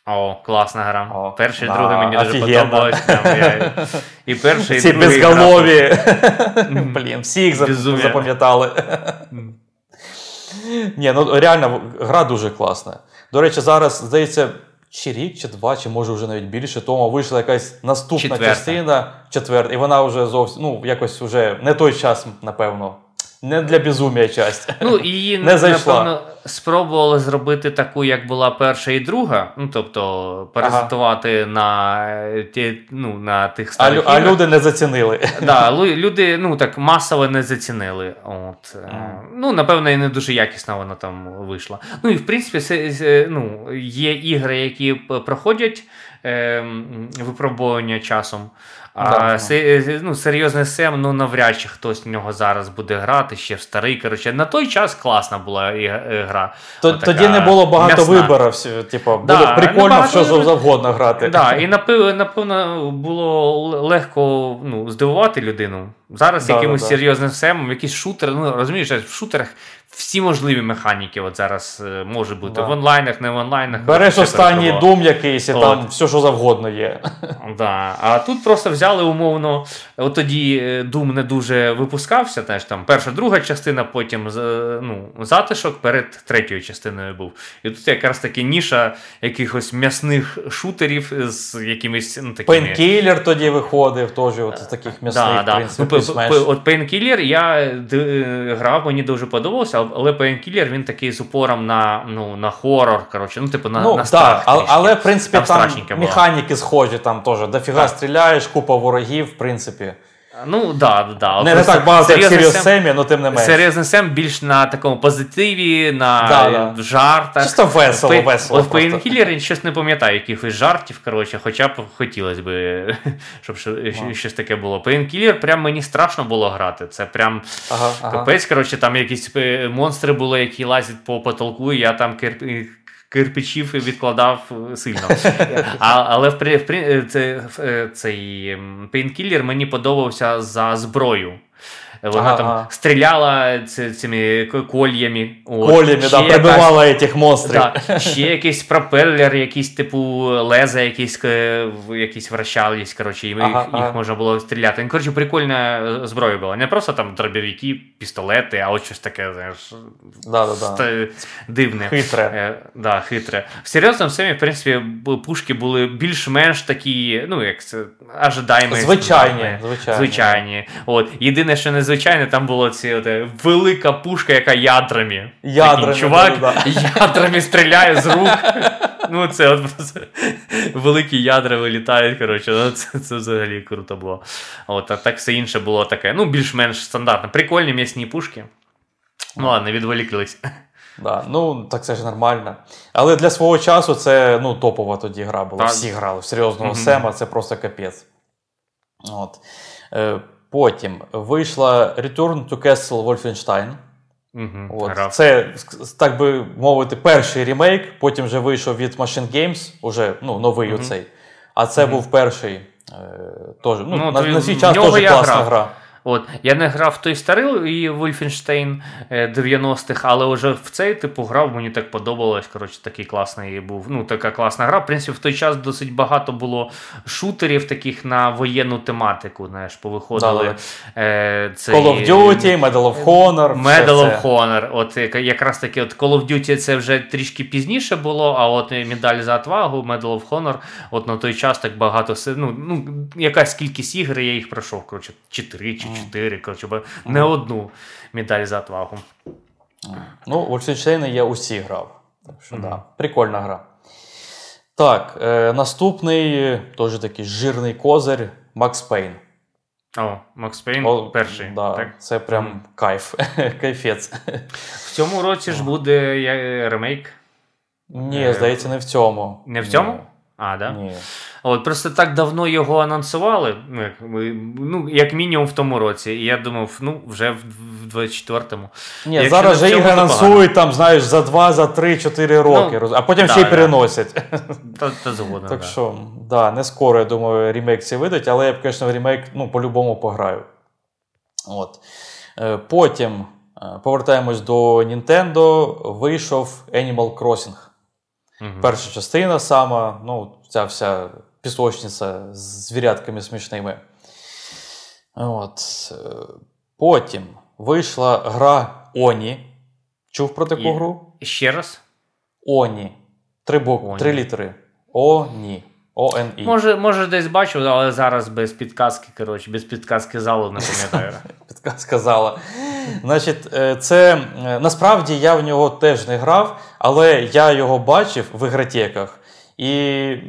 О, класна гра. О, перший, да, другий мені дуже подобалось. Я... І перший, і Ці другий безголові. Блін, всі їх Безумія. запам'ятали. Ні, ну реально, гра дуже класна. До речі, зараз, здається, чи рік, чи два, чи може вже навіть більше тому вийшла якась наступна Четверта. частина, четверта, і вона вже зовсім, ну, якось вже не той час, напевно. Не для безумія часть. Ну, її, Не зайшла. напевно, спробували зробити таку, як була перша і друга. Ну, тобто, презентувати на, е, ті, ну, на тих А, старих а іграх. люди не зацінили. Да, люди ну, так масово не зацінили. От. е, Ну, напевно, і не дуже якісно вона там вийшла. Ну і в принципі, це, це, ну, є ігри, які проходять е, випробування часом. А Да. ну, серйозний сем, ну навряд чи хтось в нього зараз буде грати, ще в старий. Коротше, на той час класна була і- е, гра. То- Отака Тоді не було багато м'ясна. виборів. Типу, Да, було прикольно багато що завгодно грати. Да, і напевно, було легко ну, здивувати людину. Зараз Да, якимось да, да. серйозним семом, якийсь шутер. Ну розумієш, в шутерах всі можливі механіки от зараз е, може бути Да. в онлайнах, не в онлайнах. Береш останній дум якийсь, і От. там все, що завгодно є. Да. А тут просто взяли умовно. От тоді е, Doom не дуже випускався. Знаєш, там перша, друга частина, потім ну, затишок перед третьою частиною був. І тут якраз таки ніша якихось м'ясних шутерів з якимись ну, такими. Пейнкілер тоді виходив, теж от з таких м'ясних, Да, в да. принципі, Ну, От Painkiller я грав, мені дуже подобався, але Painkiller він такий з упором на, ну, на хорор, коротше, ну, типу, на, Ну, на так, страх. але, трішки. але в принципі Там там, механіки схожі, там теж дофіга Так. стріляєш, купа ворогів, в принципі. Ну, да, да. Не, не так багато, як Serious Sam, але тим не менше. Серйозний Сем більш на такому позитиві, на Да, да. жартах. Чисто весело, Пей- весело в я щось не пам'ятаю, якихось жартів, коротше, хоча б хотілося б, щоб що- щось таке було. Painkiller прям мені страшно було грати. Це прям Ага, ага. коротше, там якісь е, монстри були, які лазять по потолку, і я там кирп- кирпичів відкладав е, сильно. А, але в, в, е, це, е, цей пейнкіллер мені подобався за зброю. Вона Ага, там стріляла цими кольями. От. Ще да, якась- прибивала цих монстрів. Да, ще якийсь пропелер, якийсь типу леза, якісь, якісь вращались, коротше, і Ага, їх, ага. їх можна було стріляти. Ну, коротше, прикольна е, зброя була. Не просто там дробовики, пістолети, а от щось таке, знаєш, Да, да, да. ст- дивне. Хитре. Е, да, хитре. В серйозному семі, в принципі, пушки були більш-менш такі, ну, як це, ожидаємо. Звичайні, звичайні. звичайні. От. Єдине, що незвичайне, там була ці от, е, велика пушка, яка ядрами. Ядрами, Такий чувак да-да-да. ядрами стріляє з рук. Ну, це от просто великі ядра вилітають. Коротше, ну, це, це взагалі круто було. От, а так все інше було таке. Ну, більш-менш стандартне. Прикольні м'ясні пушки. Ну ладно, відволіклись. Да, ну так це ж нормально. Але для свого часу це ну, топова тоді гра була. Так. Всі грали. В серйозного Мгм. Сема це просто капець. От. Е, потім вийшла Return to Castle Wolfenstein. Угу, От. Це, так би мовити, перший ремейк, потім вже вийшов від Machine Games, уже ну, новий угу. оцей. А це угу. був перший Тож, ну, ну, на, на свій час теж класна гра. От, Я не грав в той старий Wolfenstein 90-х, але вже в цей типу грав, мені так подобалось. Коротше, такий класний був. Ну, така класна гра. В принципі, в той час досить багато було шутерів таких на воєнну тематику. Знаєш, повиходили. Е, цей... Call of Duty, Medal of Honor. Medal of Honor. От якраз таки от Call of Duty це вже трішки пізніше було, а от медаль за отвагу, Medal of Honor, от на той час так багато ну, ну, якась кількість ігр, я їх пройшов. Коротше, 4 чи 4, коротше, не одну медаль за отвагу. Ну, Wolfenstein я усі грав. Так що, mm-hmm. да, Прикольна гра. Так, е, наступний теж такий жирний козир Макс Пейн. О, Макс Пейн перший. Да, так? Це прям mm. кайф. Кайфець. В цьому році ж буде ремейк. Ні, е, здається, не в цьому. Не в цьому? А, да? Ні. От Просто так давно його анонсували, ну, як ну, як мінімум в тому році. І я думав, ну, вже в 24-му. Ні, Якщо зараз же ігри анонсують там, знаєш, за 2, за 3-4 роки, ну, а потім да, ще й да. переносять. Та, та згодом, Так да. що, да, не скоро, я думаю, ремейк ці видать, але я б, звісно, в ремейк ну, по-любому пограю. От. Е, потім е, повертаємось до Nintendo, вийшов Animal Crossing. Угу. Перша частина сама, ну, ця вся пісочниця з звірятками смішними. От. Е, потім вийшла гра Оні. Чув про таку І... гру? Ще раз? Оні. Три букви, три літери. Оні. O-N-E. Може, може, десь бачив, але зараз без підказки, коротше, без підказки залу не пам'ятаю. Підказка зала. Значить, е, це е, насправді я в нього теж не грав, але я його бачив в ігротеках. І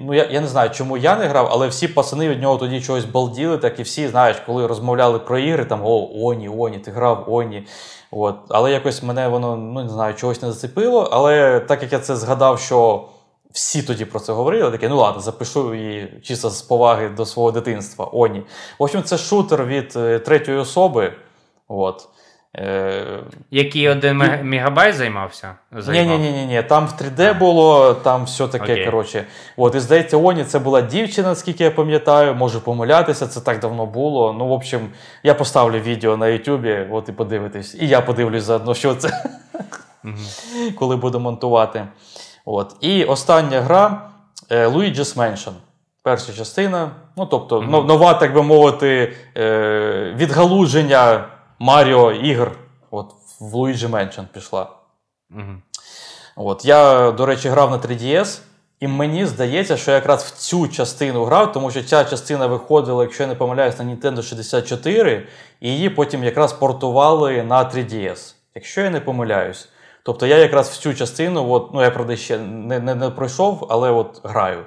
ну, я я не знаю, чому я не грав, але всі пацани від нього тоді чогось балділи, так і всі, знаєш, коли розмовляли про ігри, там о, Оні, Оні, ти грав Оні. От. Але якось мене воно ну, не знаю, чогось не зацепило. Але так як я це згадав, що всі тоді про це говорили, таке, ну ладно, запишу її чисто з поваги до свого дитинства. Оні. В общем, це шутер від е, третьої особи. От. Е, Який один мегабайт займався? Ні, ні, ні, ні, там в 3D було, там все таке. Okay. коротше. От, І здається, Оні це була дівчина, наскільки я пам'ятаю, можу помилятися, це так давно було. Ну, в общем, я поставлю відео на Ютубі, от і подивитись. І я подивлюсь заодно, що це, коли буду монтувати. От. І остання гра е, Luigi's Mansion. Перша частина. Ну, тобто, mm-hmm. нова, так би мовити, е, відгалуження Маріо ігр. От в Luigi Mansion пішла. Mm-hmm. От. Я, до речі, грав на 3DS. І мені здається, що я якраз в цю частину грав, тому що ця частина виходила, якщо я не помиляюсь, на Nintendo 64, і її потім якраз портували на 3DS. Якщо я не помиляюсь. Тобто я якраз в цю частину, от, ну я правда ще не не, не пройшов, але от граю.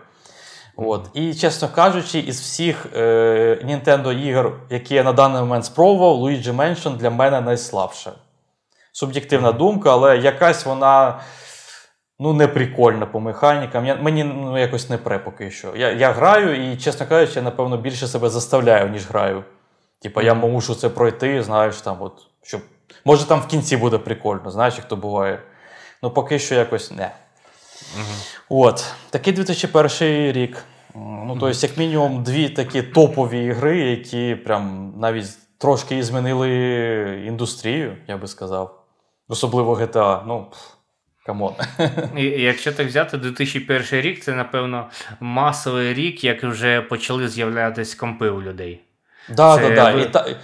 От. І, чесно кажучи, із всіх е, Nintendo ігор, які я на даний момент спробував, Luigi Mansion для мене найслабша. Суб'єктивна думка, але якась вона ну, не прикольна по механікам. Я, Мені ну, якось не пре поки що. Я я граю і, чесно кажучи, я, напевно, більше себе заставляю, ніж граю. Типа, я мушу це пройти, знаєш, там, от, щоб Може, там в кінці буде прикольно, знаєш, як то буває. Ну, поки що якось не. Угу. От. Такий 2001 рік. Ну, тобто, як мінімум, дві такі топові ігри, які прям навіть трошки змінили індустрію, я би сказав. Особливо GTA. Ну, come on. Якщо так взяти, 2001 рік це, напевно, масовий рік, як вже почали з'являтися компи у людей. Да, це, да, да. І та...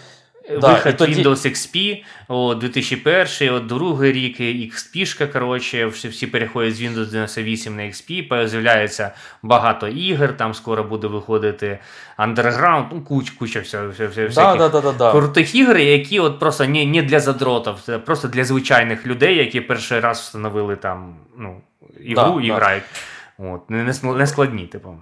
Вихід тоді... Windows XP о, 2001, от другий рік XP, коротше, всі переходять з Windows 98 на XP, з'являється багато ігор, там скоро буде виходити Underground, ну, куч, куча всяких да, да, да, да, крутих ігор, які от просто не не для задротів, просто для звичайних людей, які перший раз встановили там ну, ігру і грають. От, Не не складні, типу.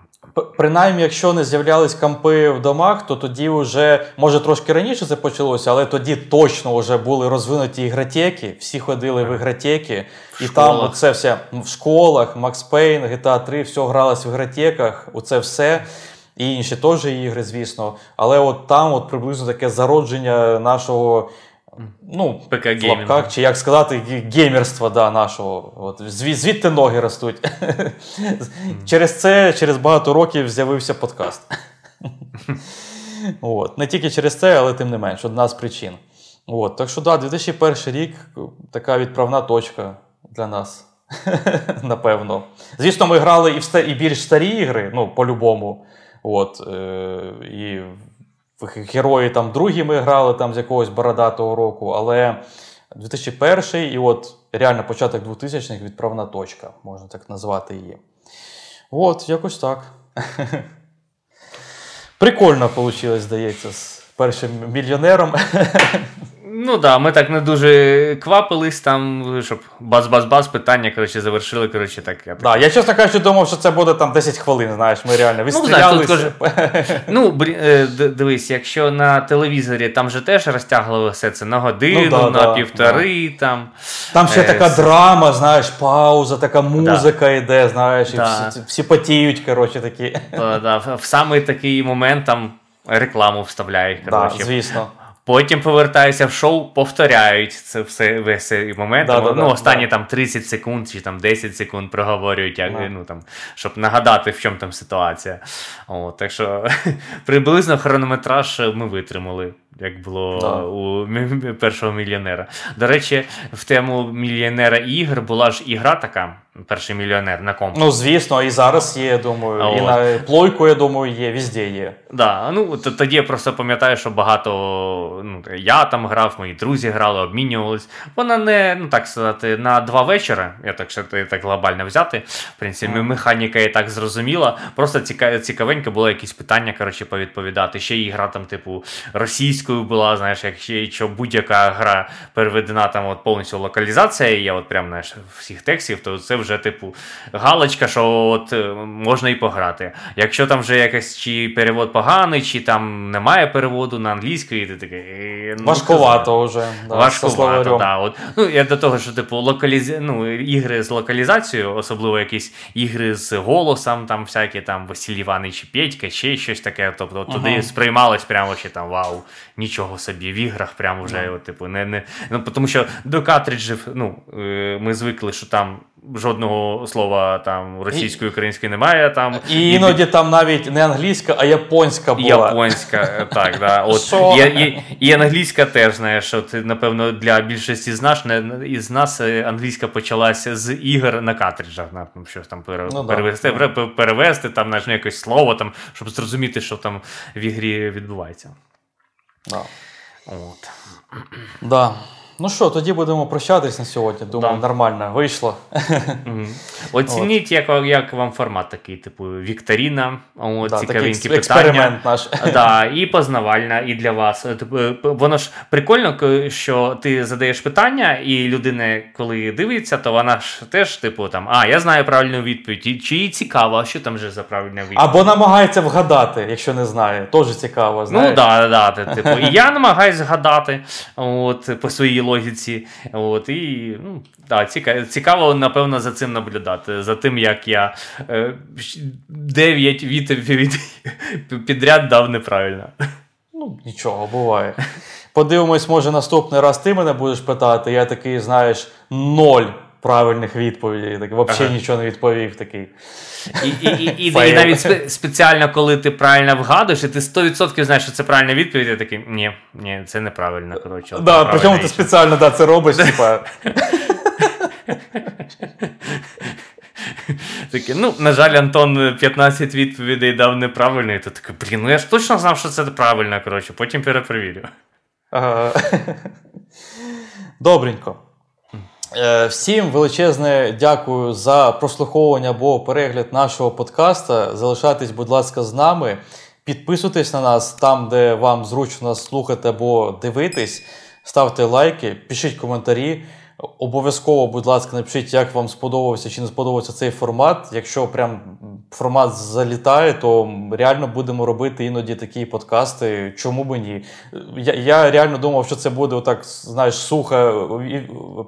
Принаймні, якщо не з'являлись кампи в домах, то тоді вже, може трошки раніше це почалося, але тоді точно вже були розвинуті ігротеки, всі ходили в ігротеки, в і школах. там це все в школах, Макс Пейн, GTA 3, все гралось в ігротеках, оце все. І інші теж ігри, звісно. Але от там от приблизно таке зародження нашого ну, ПК лапках, чи як сказати, геймерства да, нашого. От, Звідти ноги ростуть. Через це, через багато років з'явився подкаст. От. Не тільки через це, але тим не менш, одна з причин. От. Так що, да, 2001 рік така відправна точка для нас. Напевно. Звісно, ми грали і в і більш старі ігри, ну, по-любому. От, е... І герої там другі ми грали там з якогось бородатого року, але 2001 і от реально початок 2000-х відправна точка, можна так назвати її. От, якось так. Прикольно вийшло, здається, з першим мільйонером. Ну так, да, ми так не дуже квапились там, щоб баз-баз-баз, питання коротше, завершили. коротше, так. Я, так. Да, я чесно кажучи, думав, що це буде там 10 хвилин, знаєш, ми реально відстрілялися. Ну, ну е, дивись, якщо на телевізорі там же теж розтягували все це на годину, ну, да, на да, півтори. Там Там ще е, така драма, знаєш, пауза, така музика йде, знаєш, і всі, всі потіють, коротше, такі. В самий такий момент там рекламу вставляють. коротше. звісно. Потім повертаються в шоу, повторяють це все весь цей момент. Да, ну, да, Останні да. там 30 секунд чи там 10 секунд проговорюють, як, ну, там, щоб нагадати, в чому там ситуація. О, так що приблизно хронометраж ми витримали як було да. у першого мільйонера. До речі, в тему мільйонера ігр була ж ігра така. Перший мільйонер на комп. Ну, звісно, і зараз є, я думаю. А і от. на плойку, я думаю, є, везде є. Да, ну тоді я просто пам'ятаю, що багато ну, я там грав, мої друзі грали, обмінювались. Вона не, ну так сказати, на два вечора, я так що так глобально взяти. В принципі, mm. механіка і так зрозуміла. Просто цікавенько було якісь питання коротше, повідповідати. Ще і гра там, типу, російська англійською була, знаєш, якщо будь-яка гра переведена там от повністю локалізація є, от прям знаєш, всіх текстів, то це вже, типу, галочка, що от е, можна і пограти. Якщо там вже якийсь чи перевод поганий, чи там немає переводу на англійський, ти такий. «Е, ну, Важковато вже. Да, Важковато, да. От. Ну, Я до того, що типу, локаліз... ну, ігри з локалізацією, особливо якісь ігри з голосом, там всякі там Василь Іванович Петька, ще щось таке. Тобто, туди сприймалось прямо ще там вау нічого собі в іграх, прямо вже yeah. типу, не, не, ну, тому що до картриджів ну, е, ми звикли, що там жодного слова там російської, української немає. Там І іноді там навіть не англійська, а японська була. Японська, е, так, да. От, і, і, і англійська теж, знаєш, от, напевно, для більшості з нас із нас е, англійська почалася з ігор на картриджах. На, щось там пере, ну, перевести, да. перевести там, знаєш, якесь слово, там, щоб зрозуміти, що там в ігрі відбувається. Да. От. Да. Ну що, тоді будемо прощатись на сьогодні. Думаю, да. нормально вийшло. Mm-hmm. Оцініть, як як вам формат такий, типу Вікторіна, от, да, цікавенькі питання. Експеримент наш. Да, І познавальна, і для вас. Типу, воно ж прикольно, що ти задаєш питання, і людина, коли дивиться, то вона ж теж, типу, там, а, я знаю правильну відповідь, чи їй цікаво, що там вже за правильна відповідь. Або намагається вгадати, якщо не знає. Теж цікаво. Ну, знаєш? Ну, да, да, типу, І я намагаюся згадати от, по своїй логіці. От, І ну, да, цікаво, цікаво, напевно, за цим наблюдати. За тим, як я е, 9 відповідей підряд дав неправильно. Ну, нічого, буває. Подивимось, може, наступний раз ти мене будеш питати. Я такий, знаєш, ноль правильних відповідей. Так, Взагалі ага. нічого не відповів такий. І і, і, і, і навіть спеціально, коли ти правильно вгадуєш, і ти 100% знаєш, що це правильна відповідь, я такий, ні, ні, це неправильно. коротше. Да, Причому ти спеціально да, це робиш, типа. Таке, ну, на жаль, Антон 15 відповідей дав неправильно, і ти такий, блін, ну я ж точно знав, що це правильно, коротше, потім перепровірю. Ага. Добренько. Е, всім величезне дякую за прослуховування або перегляд нашого подкаста. Залишайтесь, будь ласка, з нами. Підписуйтесь на нас там, де вам зручно слухати або дивитись. Ставте лайки, пишіть коментарі. Обов'язково, будь ласка, напишіть, як вам сподобався чи не сподобався цей формат. Якщо прям формат залітає, то реально будемо робити іноді такі подкасти. Чому б ні? Я я реально думав, що це буде отак, знаєш, сухе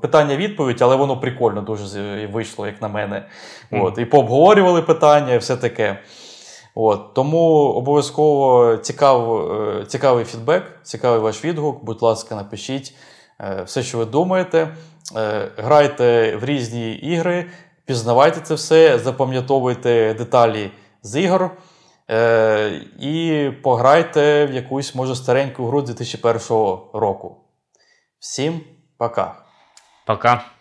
питання-відповідь, але воно прикольно дуже вийшло, як на мене. Mm. От, І пообговорювали питання, і все таке. От, Тому обов'язково цікав, е, цікавий фідбек, цікавий ваш відгук. Будь ласка, напишіть е, все, що ви думаєте. Е, грайте в різні ігри, пізнавайте це все, запам'ятовуйте деталі з ігор. Е, І пограйте в якусь, може, стареньку гру 2001 року. Всім пока. Пока.